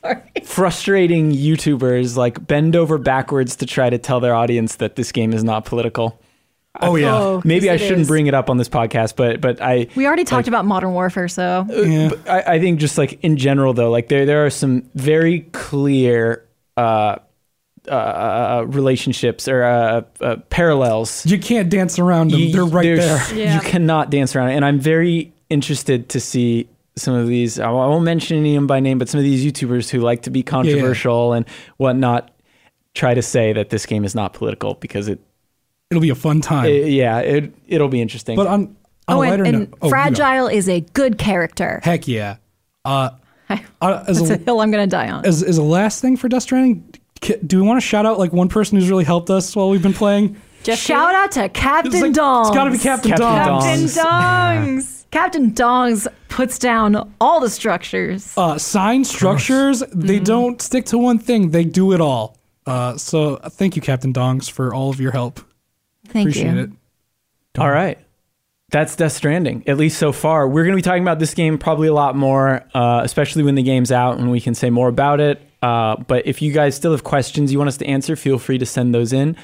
frustrating YouTubers like bend over backwards to try to tell their audience that this game is not political. oh yeah Oh, Maybe I shouldn't is. bring it up on this podcast, but but I we already talked about Modern Warfare, so yeah I, I think just like in general though, like there there are some very clear uh, uh, relationships or uh, uh, parallels you can't dance around them You- they're right there Yeah. You cannot dance around it. And I'm very interested to see some of these. I won't mention any of them by name, but some of these YouTubers who like to be controversial and whatnot try to say that this game is not political because it, It'll be a fun time. it- yeah, it it'll be interesting. but on, on Oh, a lighter and, and note, oh, you go. Fragile is a good character. Heck yeah. Uh, uh, as That's a a, hill I'm going to die on. as, as a last thing for Death Stranding, do we want to shout out like one person who's really helped us while we've been playing? Shout out to Captain It's like- Dongs. It's got to be Captain, Captain Dom. Dongs. Captain Dongs. Captain Dongs puts down all the structures. Uh, sign structures, they Mm-hmm. don't stick to one thing. They do it all. Uh, so thank you, Captain Dongs, for all of your help. Thank Appreciate you. it. All right. That's Death Stranding, at least so far. We're going to be talking about this game probably a lot more, uh, especially when the game's out and we can say more about it. Uh, but if you guys still have questions you want us to answer, feel free to send those in.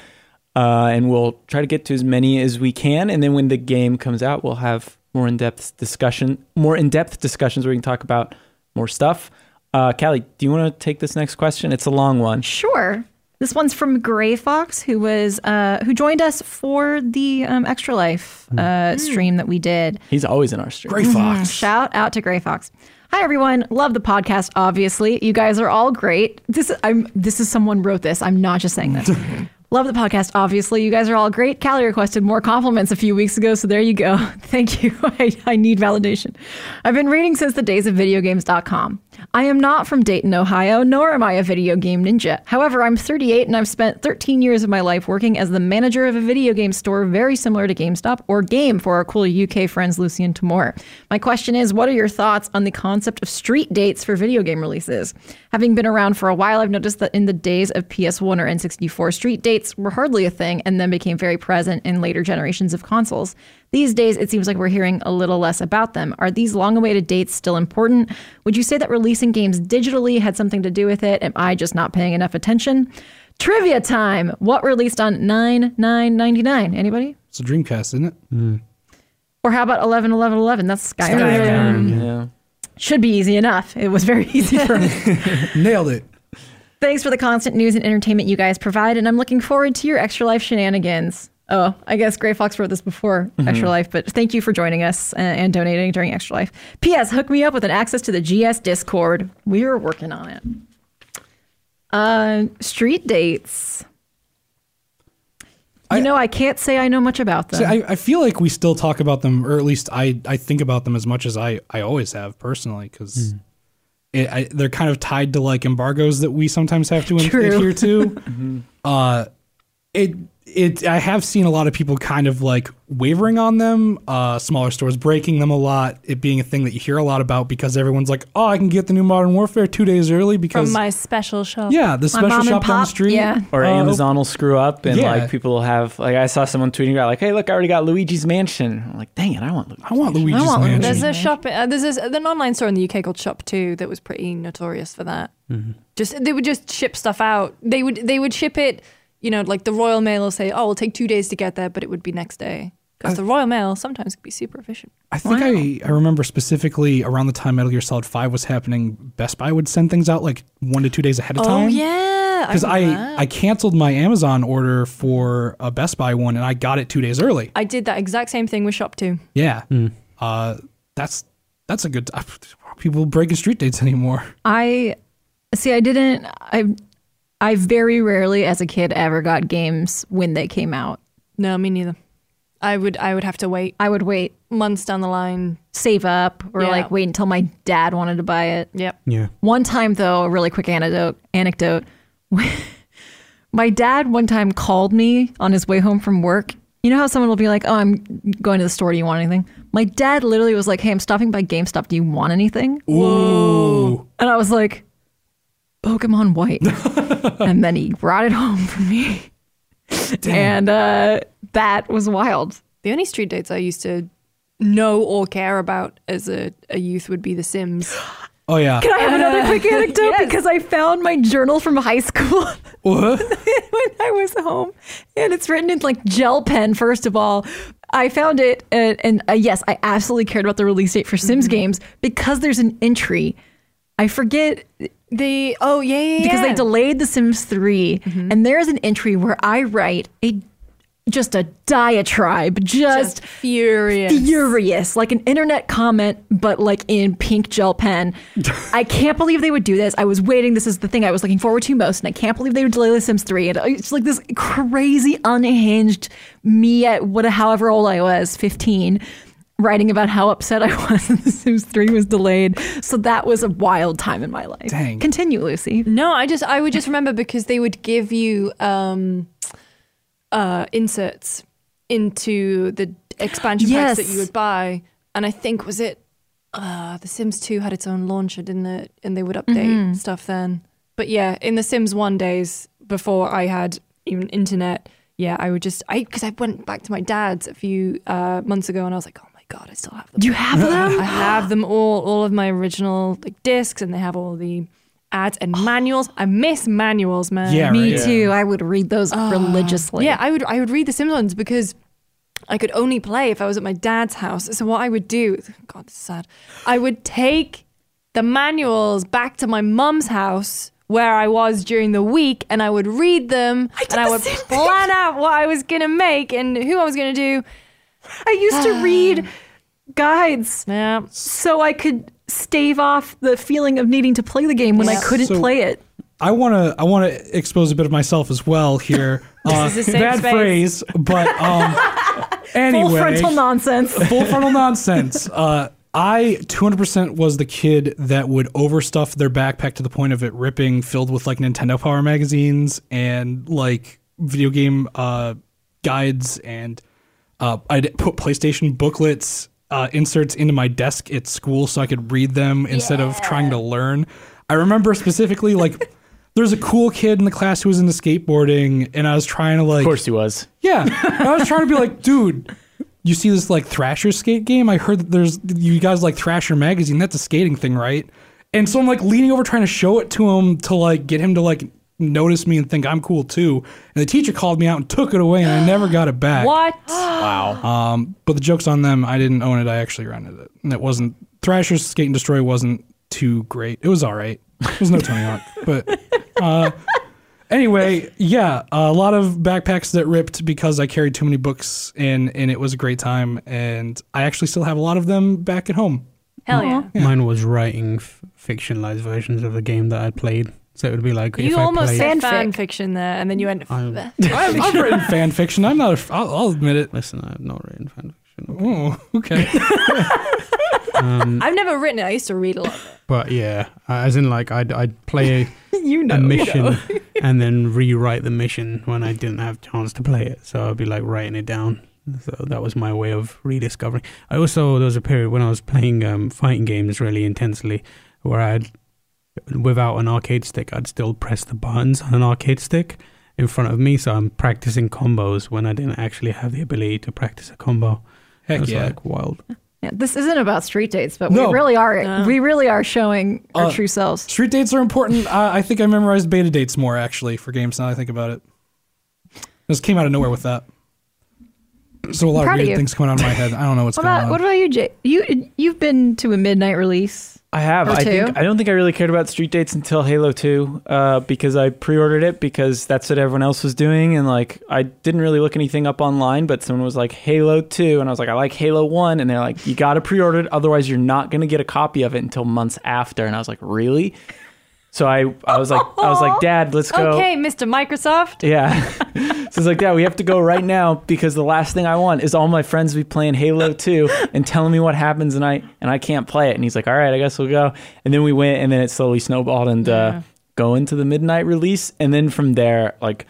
Uh, and we'll try to get to as many as we can. And then when the game comes out, we'll have more in-depth discussion, more in-depth discussions where we can talk about more stuff. Uh, Kallie, do you want to take this next question? It's a long one. Sure. This one's from Gray Fox, who was uh, who joined us for the um, Extra Life uh, stream that we did. He's always in our stream. Gray Fox. Shout out to Gray Fox. Hi everyone, love the podcast. Obviously, you guys are all great. This I'm this is someone wrote this. I'm not just saying this. love the podcast. Obviously, you guys are all great. Kallie requested more compliments a few weeks ago, so there you go. Thank you. I, I need validation. I've been reading since the days of videogames.com. I am not from Dayton, Ohio, nor am I a video game ninja. However, I'm 38 and I've spent 13 years of my life working as the manager of a video game store very similar to GameStop or Game for our cool UK friends Lucy and Tamoor. My question is, what are your thoughts on the concept of street dates for video game releases? Having been around for a while, I've noticed that in the days of PS1 or N64, street dates were hardly a thing and then became very present in later generations of consoles. These days, it seems like we're hearing a little less about them. Are these long awaited dates still important? Would you say that releasing games digitally had something to do with it? Am I just not paying enough attention? Trivia time! What released on 9 9 99? Anybody? It's a Dreamcast, isn't it? Mm. Or how about 11 11 11? That's Skyrim. Skyrim. Yeah. Should be easy enough. It was very easy for me. Nailed it. Thanks for the constant news and entertainment you guys provide, and I'm looking forward to your Extra Life shenanigans. Oh, I guess Gray Fox wrote this before Extra Life, but thank you for joining us uh, and donating during Extra Life. P.S. Hook me up with an access to the GS Discord. We are working on it. Uh, street dates. You I- know, I can't say I know much about them. See, I, I feel like we still talk about them, or at least I, I think about them as much as I, I always have personally, because they're kind of tied to like embargoes that we sometimes have to ad- True. adhere to. uh, it it I have seen a lot of people kind of like wavering on them. Uh, smaller stores breaking them a lot. It being a thing that you hear a lot about because everyone's like, oh, I can get the new Modern Warfare two days early because From my special shop. yeah, the My special mom and shop down the street. yeah. Or Uh, Amazon will screw up and yeah. like people will have like I saw someone tweeting about like, hey, look, I already got Luigi's Mansion. I'm like, dang it, I want Luigi. I want Luigi's want Mansion. There's a shop. Uh, there's a, an online store in the UK called ShopTo that was pretty notorious for that. Just they would just ship stuff out. They would they would ship it. You know, like the Royal Mail will say, "Oh, it'll take two days to get there," but it would be next day because the Royal Mail sometimes can be super efficient. I think I, I remember specifically around the time Metal Gear Solid 5 was happening, Best Buy would send things out like one to two days ahead of Oh time. yeah, Because I, I canceled my Amazon order for a Best Buy one and I got it two days early. I did that exact same thing with ShopTo. Yeah. Uh, that's that's a good. People breaking street dates anymore. I see. I didn't. I I very rarely, as a kid, ever got games when they came out. No, me neither. I would I would have to wait I would wait, months down the line. save up, or Yeah. like wait until my dad wanted to buy it. Yep. Yeah. One time, though, a really quick anecdote. Anecdote. my dad one time called me on his way home from work. You know how someone will be like, "Oh, I'm going to the store. Do you want anything?" My dad literally was like, "Hey, I'm stopping by GameStop. Do you want anything?" Ooh. And I was like, Pokemon White. and then he brought it home for me. And uh, that was wild. The only street dates I used to know or care about as a, a youth would be The Sims. Oh yeah. Can I have another quick anecdote? Because I found my journal from high school when I was home. And it's written in like gel pen, first of all. I found it, uh, and uh, yes, I absolutely cared about the release date for Sims games because there's an entry. I forget The oh yeah yeah because yeah. they delayed The Sims 3, mm-hmm. and there's an entry where I write a just a diatribe, just, Just furious. furious, like an internet comment, but like in pink gel pen. I can't believe they would do this. I was waiting. This is the thing I was looking forward to most, and I can't believe they would delay The Sims 3. And it's like this crazy, unhinged me at what, however old I was, 15, writing about how upset I was that The Sims 3 was delayed. So that was a wild time in my life. Dang. Continue, Lucy. No, I just I would just remember because they would give you um uh inserts into the expansion packs that you would buy. And I think was it uh The Sims 2 had its own launcher, didn't it? And they would update stuff then. But yeah, in the Sims 1 days before I had even internet, yeah, I would just I because I went back to my dad's a few uh months ago and I was like, "Oh my god, I still have them." Do you have them? I have them all, all of my original like discs, and they have all the ads and manuals. I miss manuals, man. Yeah, Me right. too. I would read those ah. religiously. Yeah, I would I would read the Sims ones because I could only play if I was at my dad's house. So what I would do, God, this is sad. I would take the manuals back to my mum's house where I was during the week, and I would read them, and I would plan out what I was gonna make and who I was gonna do. I used to read guides Yeah. so I could stave off the feeling of needing to play the game when I couldn't So- play it. I want to I want to expose a bit of myself as well here. Uh, is a safe bad space. phrase, but um, anyway, Full frontal nonsense. full frontal nonsense. Uh, I 200% was the kid that would overstuff their backpack to the point of it ripping, filled with like Nintendo Power magazines and like video game uh, guides, and uh, I'd put PlayStation booklets uh, inserts into my desk at school so I could read them instead of trying to learn. I remember specifically like. There's a cool kid in the class who was into skateboarding, and I was trying to like Of course he was. yeah, I was trying to be like, dude, you see this like Thrasher skate game? I heard that there's you guys like Thrasher magazine. That's a skating thing, right? And so I'm like leaning over trying to show it to him to like get him to like notice me and think I'm cool too. And the teacher called me out and took it away, and I never got it back. What? Wow. Um, but the joke's on them. I didn't own it. I actually rented it, and it wasn't Thrasher's Skate and Destroy wasn't too great. It was all right. It was no Tony Hawk, but uh, anyway, yeah, a lot of backpacks that ripped because I carried too many books, and and it was a great time. And I actually still have a lot of them back at home. Hell yeah. Mine was writing f- fictionalized versions of the game that I played. So it would be like You if almost I played. said fan fiction there, and then you went. I'm- I've, I've written fan fiction. I'm not. A, I'll, I'll admit it. Listen, I have not written fan fiction. Oh, okay. Um, I've never written it. I used to read a lot. But yeah, uh, as in like I'd I'd play a, you know. a mission and then rewrite the mission when I didn't have chance to play it. So I'd be like writing it down. So that was my way of rediscovering. I also there was a period when I was playing um, fighting games really intensely, where I'd without an arcade stick, I'd still press the buttons on an arcade stick in front of me. So I'm practicing combos when I didn't actually have the ability to practice a combo. it Heck was yeah. like wild. Yeah, this isn't about street dates, but No. we really are. No. We really are showing our Uh, true selves. Street dates are important. Uh, I think I memorized beta dates more actually for games now that I think about it. This came out of nowhere with that. So a lot Proud of of weird you. things coming out of my head. I don't know what's What going about on. what about you, Jay? You you've been to a midnight release. I have. I think I don't think I really cared about Street Dates until Halo 2 uh, because I pre-ordered it because that's what everyone else was doing and like I didn't really look anything up online but someone was like Halo 2 and I was like I like Halo 1 and they're like you got to pre-order it otherwise you're not going to get a copy of it until months after and I was like really? So I I was like I was like dad, let's go. Okay, Mr. Microsoft. Yeah. so it's like, yeah, we have to go right now because the last thing I want is all my friends be playing Halo 2 and telling me what happens and I and I can't play it. And he's like, all right, I guess we'll go. And then we went and then it slowly snowballed and uh, go into the midnight release. And then from there, like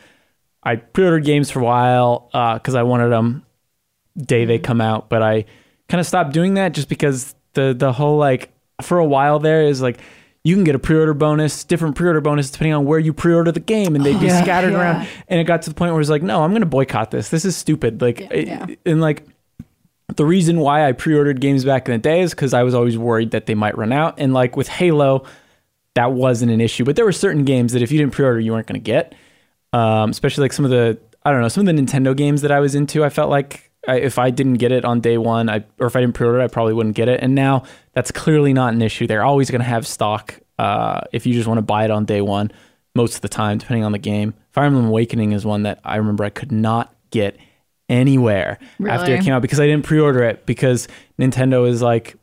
I pre-ordered games for a while because I wanted them day they come out, but I kind of stopped doing that just because the the whole like for a while there is like you can get a pre-order bonus, different pre-order bonus depending on where you pre-order the game, and they'd be Yeah. scattered Yeah. around. And it got to the point where it's like, no, I'm going to boycott this. This is stupid. Like, it- and like the reason why I pre-ordered games back in the day is because I was always worried that they might run out. And like with Halo, that wasn't an issue. But there were certain games that if you didn't pre-order, you weren't going to get. Um, especially like some of the I don't know some of the Nintendo games that I was into. I felt like I, if I didn't get it on day one, I or if I didn't pre-order, it, I probably wouldn't get it. And now that's clearly not an issue. They're always going to have stock uh, if you just want to buy it on day one. Most of the time, depending on the game. Fire Emblem Awakening is one that I remember I could not get anywhere after it came out because I didn't pre-order it because Nintendo is like,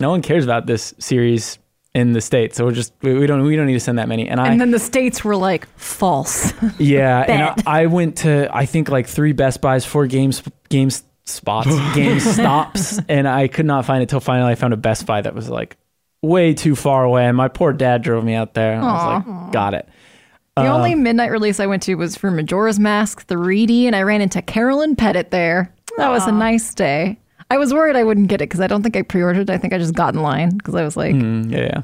no one cares about this series in the states, so we're just we, we don't we don't need to send that many. And I And then the states were like false. yeah, and I, I went to I think like three Best Buys, four games games spots, game stops, and I could not find it till finally I found a Best Buy that was like way too far away. And my poor dad drove me out there, and I was like, got it. The Uh, only midnight release I went to was for Majora's Mask 3D, and I ran into Carolyn Petit there. That was a nice day. I was worried I wouldn't get it because I don't think I pre-ordered. I think I just got in line because I was like, mm, yeah,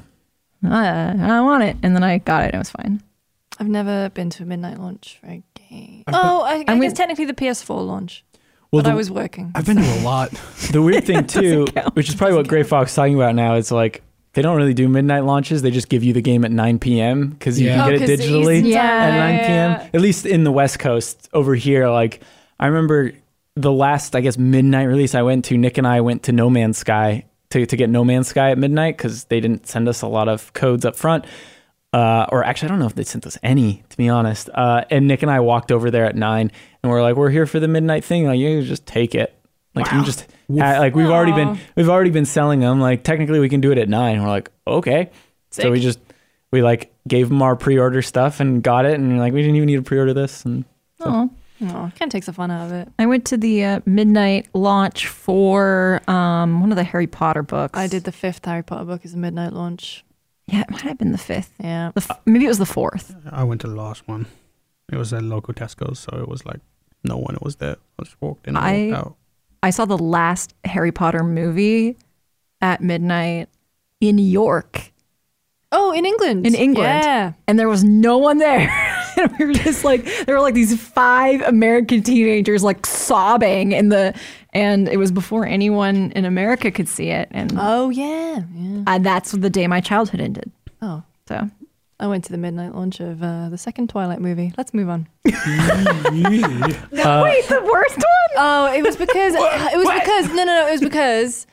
yeah. I, I want it, and then I got it. and It was fine. I've never been to a midnight launch for a game. I've oh, I, I And guess technically the PS4 launch, Well, but I was working. I've been to a lot. the weird thing too, which is probably what Gray Fox is talking about now, is like they don't really do midnight launches. They just give you the game at 9 p.m. because you Yeah. can Oh, get it 'cause digitally. Yeah. at 9 p.m. yeah. At least in the West Coast over here. Like I remember the last, I guess, midnight release I went to. Nick and I went to No Man's Sky to to get No Man's Sky at midnight because they didn't send us a lot of codes up front. Uh, or actually, I don't know if they sent us any, to be honest. Uh, and Nick and I walked over there at nine, and we're like, "We're here for the midnight thing. Like, you just take it. Like, you just ha- like we've already been we've already been selling them. Like, technically, we can do it at nine. And we're like, okay. So we just we like gave them our pre-order stuff and got it, and you're like, we didn't even need to pre-order this. And Oh, Oh, kind of takes the fun out of it. I went to the uh, midnight launch for um, one of the Harry Potter books. I did the fifth Harry Potter book as a midnight launch. Yeah, it might have been the fifth. Yeah. The f- maybe it was the fourth. I went to the last one. It was at local Tesco's, so it was like no one was there. I just walked in and I- walked out. I saw the last Harry Potter movie at midnight in York, Oh, in England. In England. Yeah. and there was no one there. and we were just like, there were like these five American teenagers like sobbing in the, and it was before anyone in America could see it, and Oh, yeah. Yeah. uh, that's the day my childhood ended. Oh. So I went to the midnight launch of uh, the second Twilight movie. Let's move on. uh, wait, the worst one. Oh, it was because it was because no, no, no. It was because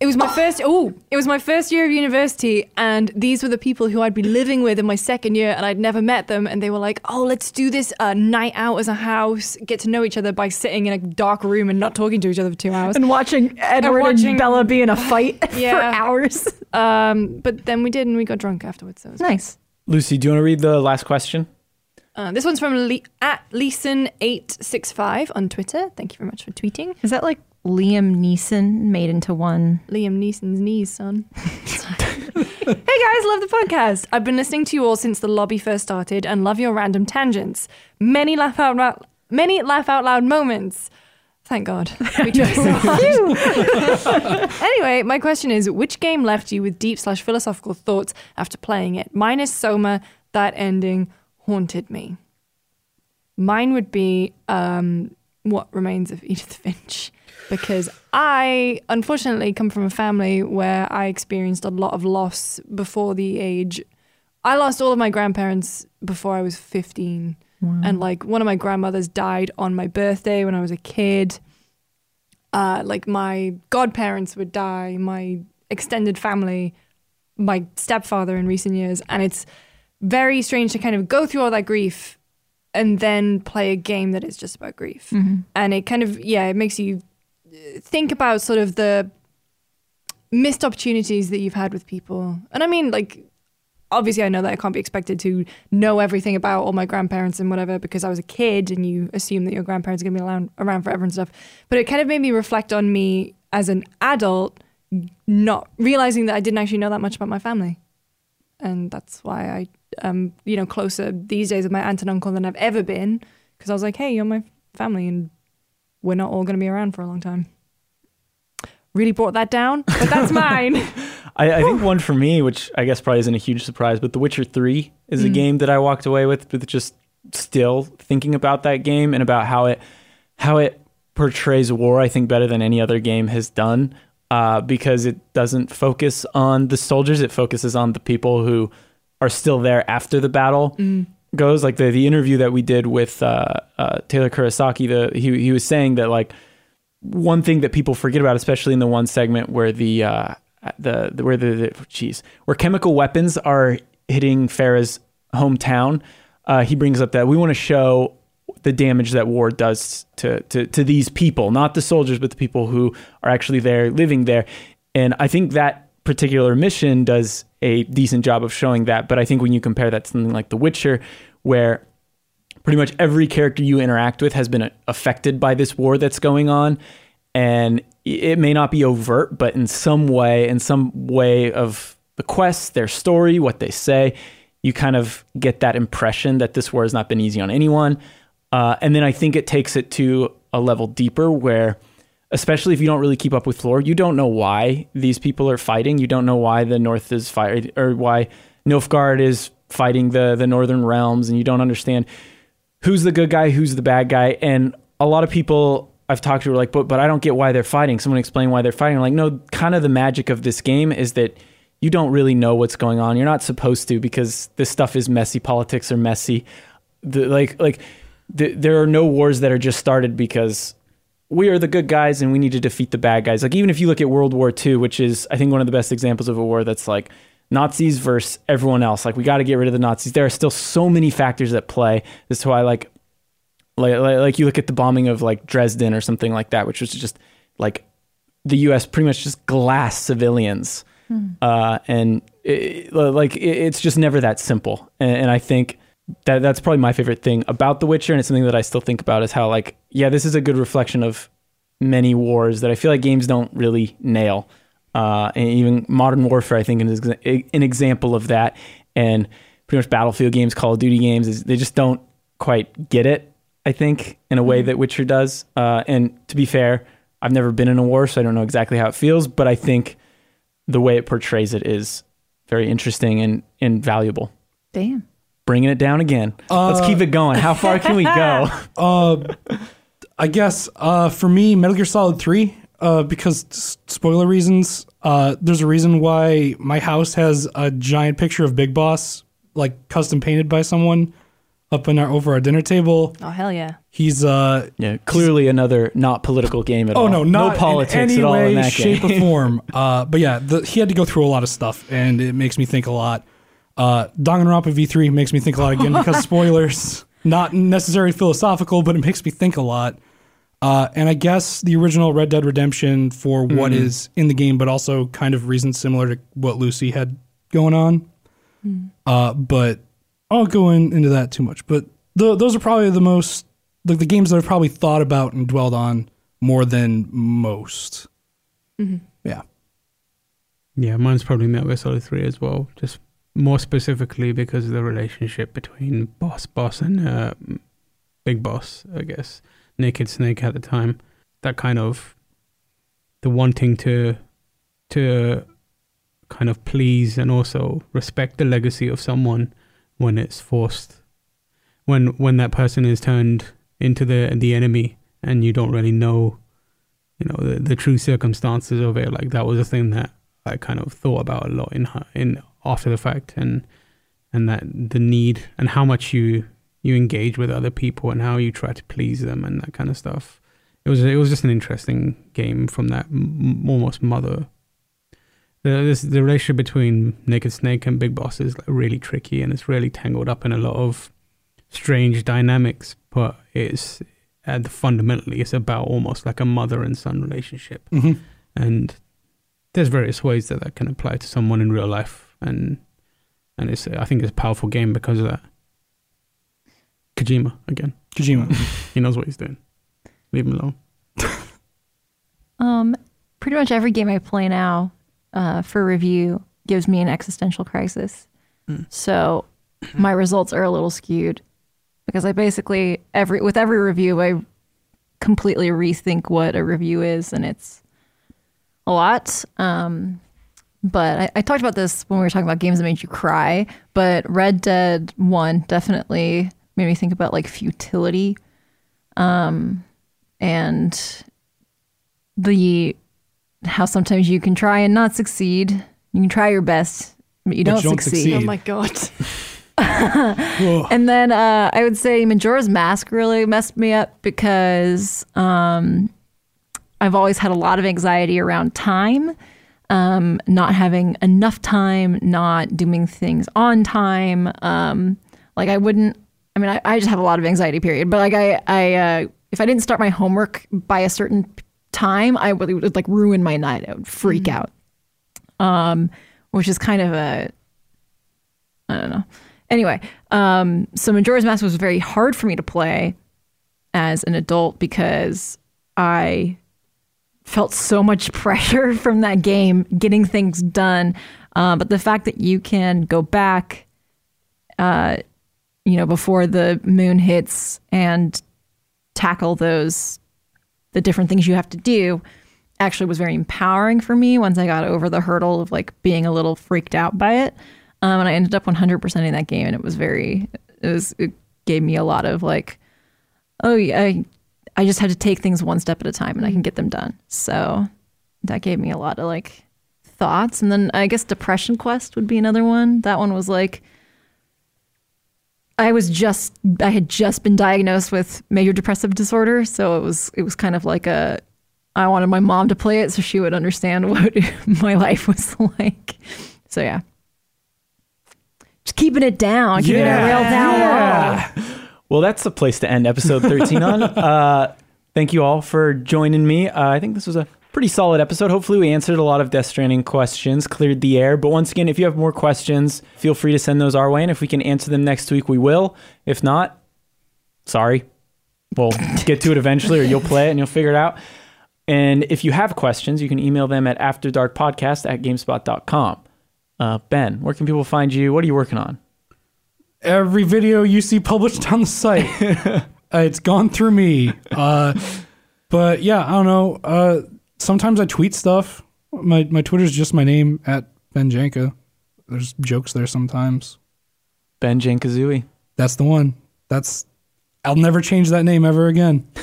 it was my first. Oh, it was my first year of university, and these were the people who I'd be living with in my second year, and I'd never met them. And they were like, "Oh, let's do this uh, night out as a house, get to know each other by sitting in a dark room and not talking to each other for two hours." And watching Edward and, watching- Bella be in a fight for hours. Um, but then we did, and we got drunk afterwards. So it was Nice. Lucy, do you want to read the last question? Uh, this one's from Le- at Leeson865 on Twitter. Thank you very much for tweeting. Is that like Liam Neeson made into one? Liam Neeson's knees, son. hey guys, love the podcast. I've been listening to you all since the lobby first started and love your random tangents. Many laugh out loud, many laugh out loud moments. Thank God. We try so hard. anyway, my question is which game left you with deep slash philosophical thoughts after playing it? Mine is Soma. That ending haunted me. Mine would be um, What Remains of Edith Finch. Because I, unfortunately, come from a family where I experienced a lot of loss before the age. I lost all of my grandparents before I was 15. And like one of my grandmothers died on my birthday when I was a kid. Uh, like my godparents would die, my extended family, my stepfather in recent years. And it's very strange to kind of go through all that grief and then play a game that is just about grief. And it kind of, yeah, it makes you think about sort of the missed opportunities that you've had with people. And I mean, like, obviously, I know that I can't be expected to know everything about all my grandparents and whatever because I was a kid and you assume that your grandparents are going to be around, around forever and stuff. But it kind of made me reflect on me as an adult, not realizing that I didn't actually know that much about my family. And that's why I am, you know, closer these days with my aunt and uncle than I've ever been because I was like, hey, you're my family and we're not all going to be around for a long time. Really brought that down, but that's mine. I, I think one for me, which I guess probably isn't a huge surprise, but The Witcher 3 is a Mm. game that I walked away with, with just still thinking about that game and about how it how it portrays war. I think better than any other game has done, uh, because it doesn't focus on the soldiers; it focuses on the people who are still there after the battle goes. Like the the interview that we did with uh, uh, Taylor Kurosaki, the he he was saying that like one thing that people forget about, especially in the one segment where the uh, the, the where the, geez where chemical weapons are hitting Farah's hometown, uh, he brings up that we want to show the damage that war does to, to to these people, not the soldiers, but the people who are actually there, living there. And I think that particular mission does a decent job of showing that. But I think when you compare that to something like The Witcher, where pretty much every character you interact with has been affected by this war that's going on, and it may not be overt, but in some way, in some way of the quest, their story, what they say, you kind of get that impression that this war has not been easy on anyone. Uh, and then I think it takes it to a level deeper where, especially if you don't really keep up with lore, you don't know why these people are fighting. You don't know why the North is fighting or why Nilfgaard is fighting the the Northern realms, and you don't understand who's the good guy, who's the bad guy. And a lot of people I've talked to are like, but but I don't get why they're fighting. Someone explain why they're fighting. I'm like, no, kind of the magic of this game is that you don't really know what's going on. You're not supposed to because this stuff is messy. Politics are messy. The, like like the, there are no wars that are just started because we are the good guys and we need to defeat the bad guys. Like even if you look at World War II, which is I think one of the best examples of a war that's like Nazis versus everyone else. Like we got to get rid of the Nazis. There are still so many factors at play. That's why like like, like you look at the bombing of like Dresden or something like that, which was just like the U.S. pretty much just glass civilians, uh, and it, like it, it's just never that simple. And, and I think that that's probably my favorite thing about The Witcher, and it's something that I still think about is how like yeah, this is a good reflection of many wars that I feel like games don't really nail. Uh, and even Modern Warfare, I think, is an example of that. And pretty much Battlefield games, Call of Duty games, is they just don't quite get it. I think in a way that Witcher does. Uh, and to be fair, I've never been in a war, so I don't know exactly how it feels. But I think the way it portrays it is very interesting and, and valuable. Damn. Bringing it down again. Let's keep it going. How far can we go? Uh, I guess uh, for me, Metal Gear Solid Three, uh, because s- spoiler reasons. Uh, there's a reason why my house has a giant picture of Big Boss, like custom painted by someone, up in our over our dinner table. Oh hell yeah! He's uh, Yeah, clearly another not political game at all. oh no, not no politics in any at all way, in that shape, game. or form. Uh, but yeah, the, he had to go through a lot of stuff, and it makes me think a lot. Uh, Danganronpa V3 makes me think a lot again because spoilers, not necessarily philosophical, but it makes me think a lot. Uh, and I guess the original Red Dead Redemption for what Mm-hmm. is in the game, but also kind of reasons similar to what Lucy had going on. Uh, but I won't go in, into that too much. But the, those are probably the most like the games that I've probably thought about and dwelled on more than most. Yeah. Yeah, mine's probably Metal Gear Solid 3 as well. Just more specifically because of the relationship between Boss Boss and uh, Big Boss, I guess. Naked Snake at the time. That kind of the wanting to to kind of please and also respect the legacy of someone when it's forced when when that person is turned into the the enemy and you don't really know you know the, the true circumstances of it like that was a thing that I kind of thought about a lot in in after the fact and and that the need and how much you you engage with other people and how you try to please them and that kind of stuff. It was it was just an interesting game from that m- almost mother. The this, the relationship between Naked Snake and Big Boss is like really tricky and it's really tangled up in a lot of strange dynamics, but it's the fundamentally it's about almost like a mother and son relationship hmm and there's various ways that that can apply to someone in real life and and it's I think it's a powerful game because of that. Kojima again, Kojima. he knows what he's doing. Leave him alone. Um, pretty much every game I play now uh, for review gives me an existential crisis. So my results are a little skewed because I basically every with every review I completely rethink what a review is, and it's a lot. Um, but I, I talked about this when we were talking about games that made you cry. But Red Dead One definitely made me think about like futility, um, and the how sometimes you can try and not succeed. You can try your best, but you But don't, you don't succeed. succeed. Oh my god! And then uh, I would say Majora's Mask really messed me up because um, I've always had a lot of anxiety around time, um, not having enough time, not doing things on time. Um, like I wouldn't. I mean, I, I just have a lot of anxiety. Period. But like, I, I, uh, if I didn't start my homework by a certain time, I would, would like ruin my night. I would freak out. Um, which is kind of a, I don't know. Anyway, um, so Majora's Mask was very hard for me to play as an adult because I felt so much pressure from that game getting things done. Uh, but the fact that you can go back, uh, you know, before the moon hits and tackle those, the different things you have to do, actually was very empowering for me once I got over the hurdle of like being a little freaked out by it. Um, and I ended up 100% in that game, and it was very, it was, it gave me a lot of like, oh yeah, I, I just had to take things one step at a time, and I can get them done. So that gave me a lot of like thoughts. And then I guess Depression Quest would be another one. That one was like, I was just, I had just been diagnosed with major depressive disorder, so it was, it was kind of like a, I wanted my mom to play it so she would understand what my life was like. So yeah. Just keeping it down, keeping it real down low. Well, that's the place to end episode 13 on. Uh, thank you all for joining me. Uh, I think this was a pretty solid episode. Hopefully, we answered a lot of Death Stranding questions, cleared the air. But once again, if you have more questions, feel free to send those our way. And if we can answer them next week, we will. If not, sorry. We'll get to it eventually, or you'll play it and you'll figure it out. And if you have questions, you can email them at afterdarkpodcast at gamespot.com. Uh, ben, where can people find you? What are you working on? Every video you see published on the site, uh, it's gone through me. Uh, but yeah, I don't know. Sometimes I tweet stuff. My my Twitter's just my name at Ben Janca. There's jokes there sometimes. Ben Jankazooey. That's the one. That's I'll never change that name ever again.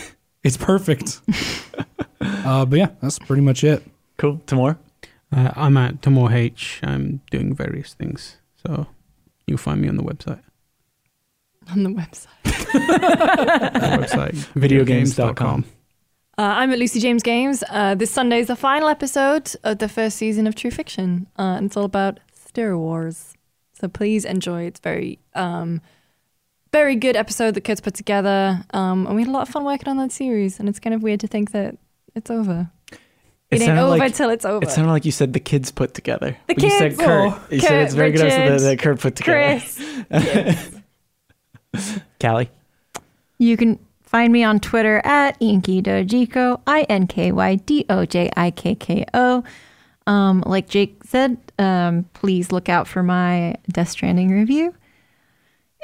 It's perfect. uh, but yeah, that's pretty much it. Cool. Tamoor? Uh, I'm at Tamoor H. I'm doing various things. So you'll find me on the website. on the website. The website Videogames.com. Uh, I'm at Lucy James Games. Uh, this Sunday is the final episode of the first season of True Fiction. Uh, and it's all about Star Wars. So please enjoy. It's very, um, very good episode that Kurt's put together. Um, and we had a lot of fun working on that series. And it's kind of weird to think that it's over. It, ain't over like- till it's over. It sounded like you said the kids put together. The But You said kids. Kurt. Oh, you said Kurt, it's very good episode Richard, that, that Kurt put together. Chris. Kallie. You can find me on Twitter at Inky Dojikko, I N K Y D O J I K K O. Um, like Jake said, um, please look out for my Death Stranding review.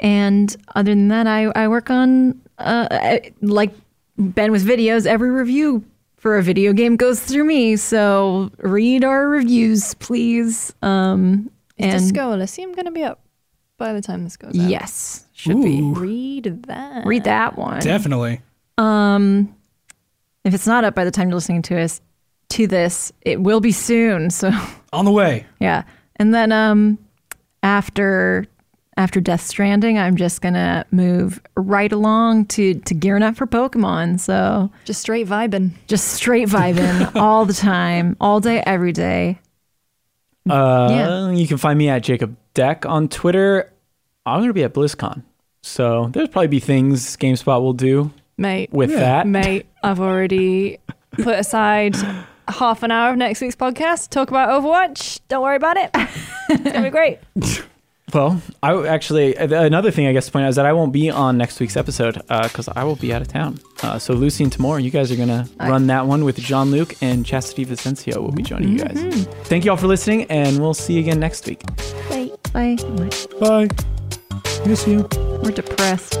And other than that, I, I work on, uh, I- like Ben with videos, every review for a video game goes through me. So read our reviews, please. Um, Is and Disco Elysium going to be up by the time this goes out? yes, should be. Read that. Read that one. definitely. Um, if it's not up by the time you're listening to us to this, it will be soon. So On the way. yeah, and then um, after after Death Stranding, I'm just gonna move right along to to gearing up for Pokemon. So Just straight vibing. just straight vibing all the time, all day, every day. Uh, Yeah. You can find me at Jacob Deck on Twitter. I'm going to be at BlizzCon. So there's probably be things GameSpot will do Mate, with Yeah. that. mate, I've already put aside half an hour of next week's podcast to talk about Overwatch. Don't worry about it. It's gonna be great. Well, I actually uh, another thing I guess to point out is that I won't be on next week's episode uh, because I will be out of town. Uh, so Lucy and Tamoor, you guys are gonna I- run that one with Jean-Luc and Chastity Vicencio will be joining you guys. Mm-hmm. Thank you all for listening, and we'll see you again next week. Bye. Bye. Bye. Miss you. We're depressed.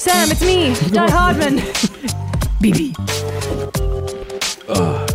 Sam, it's me, Die-Hardman. BB. Ugh. Ah.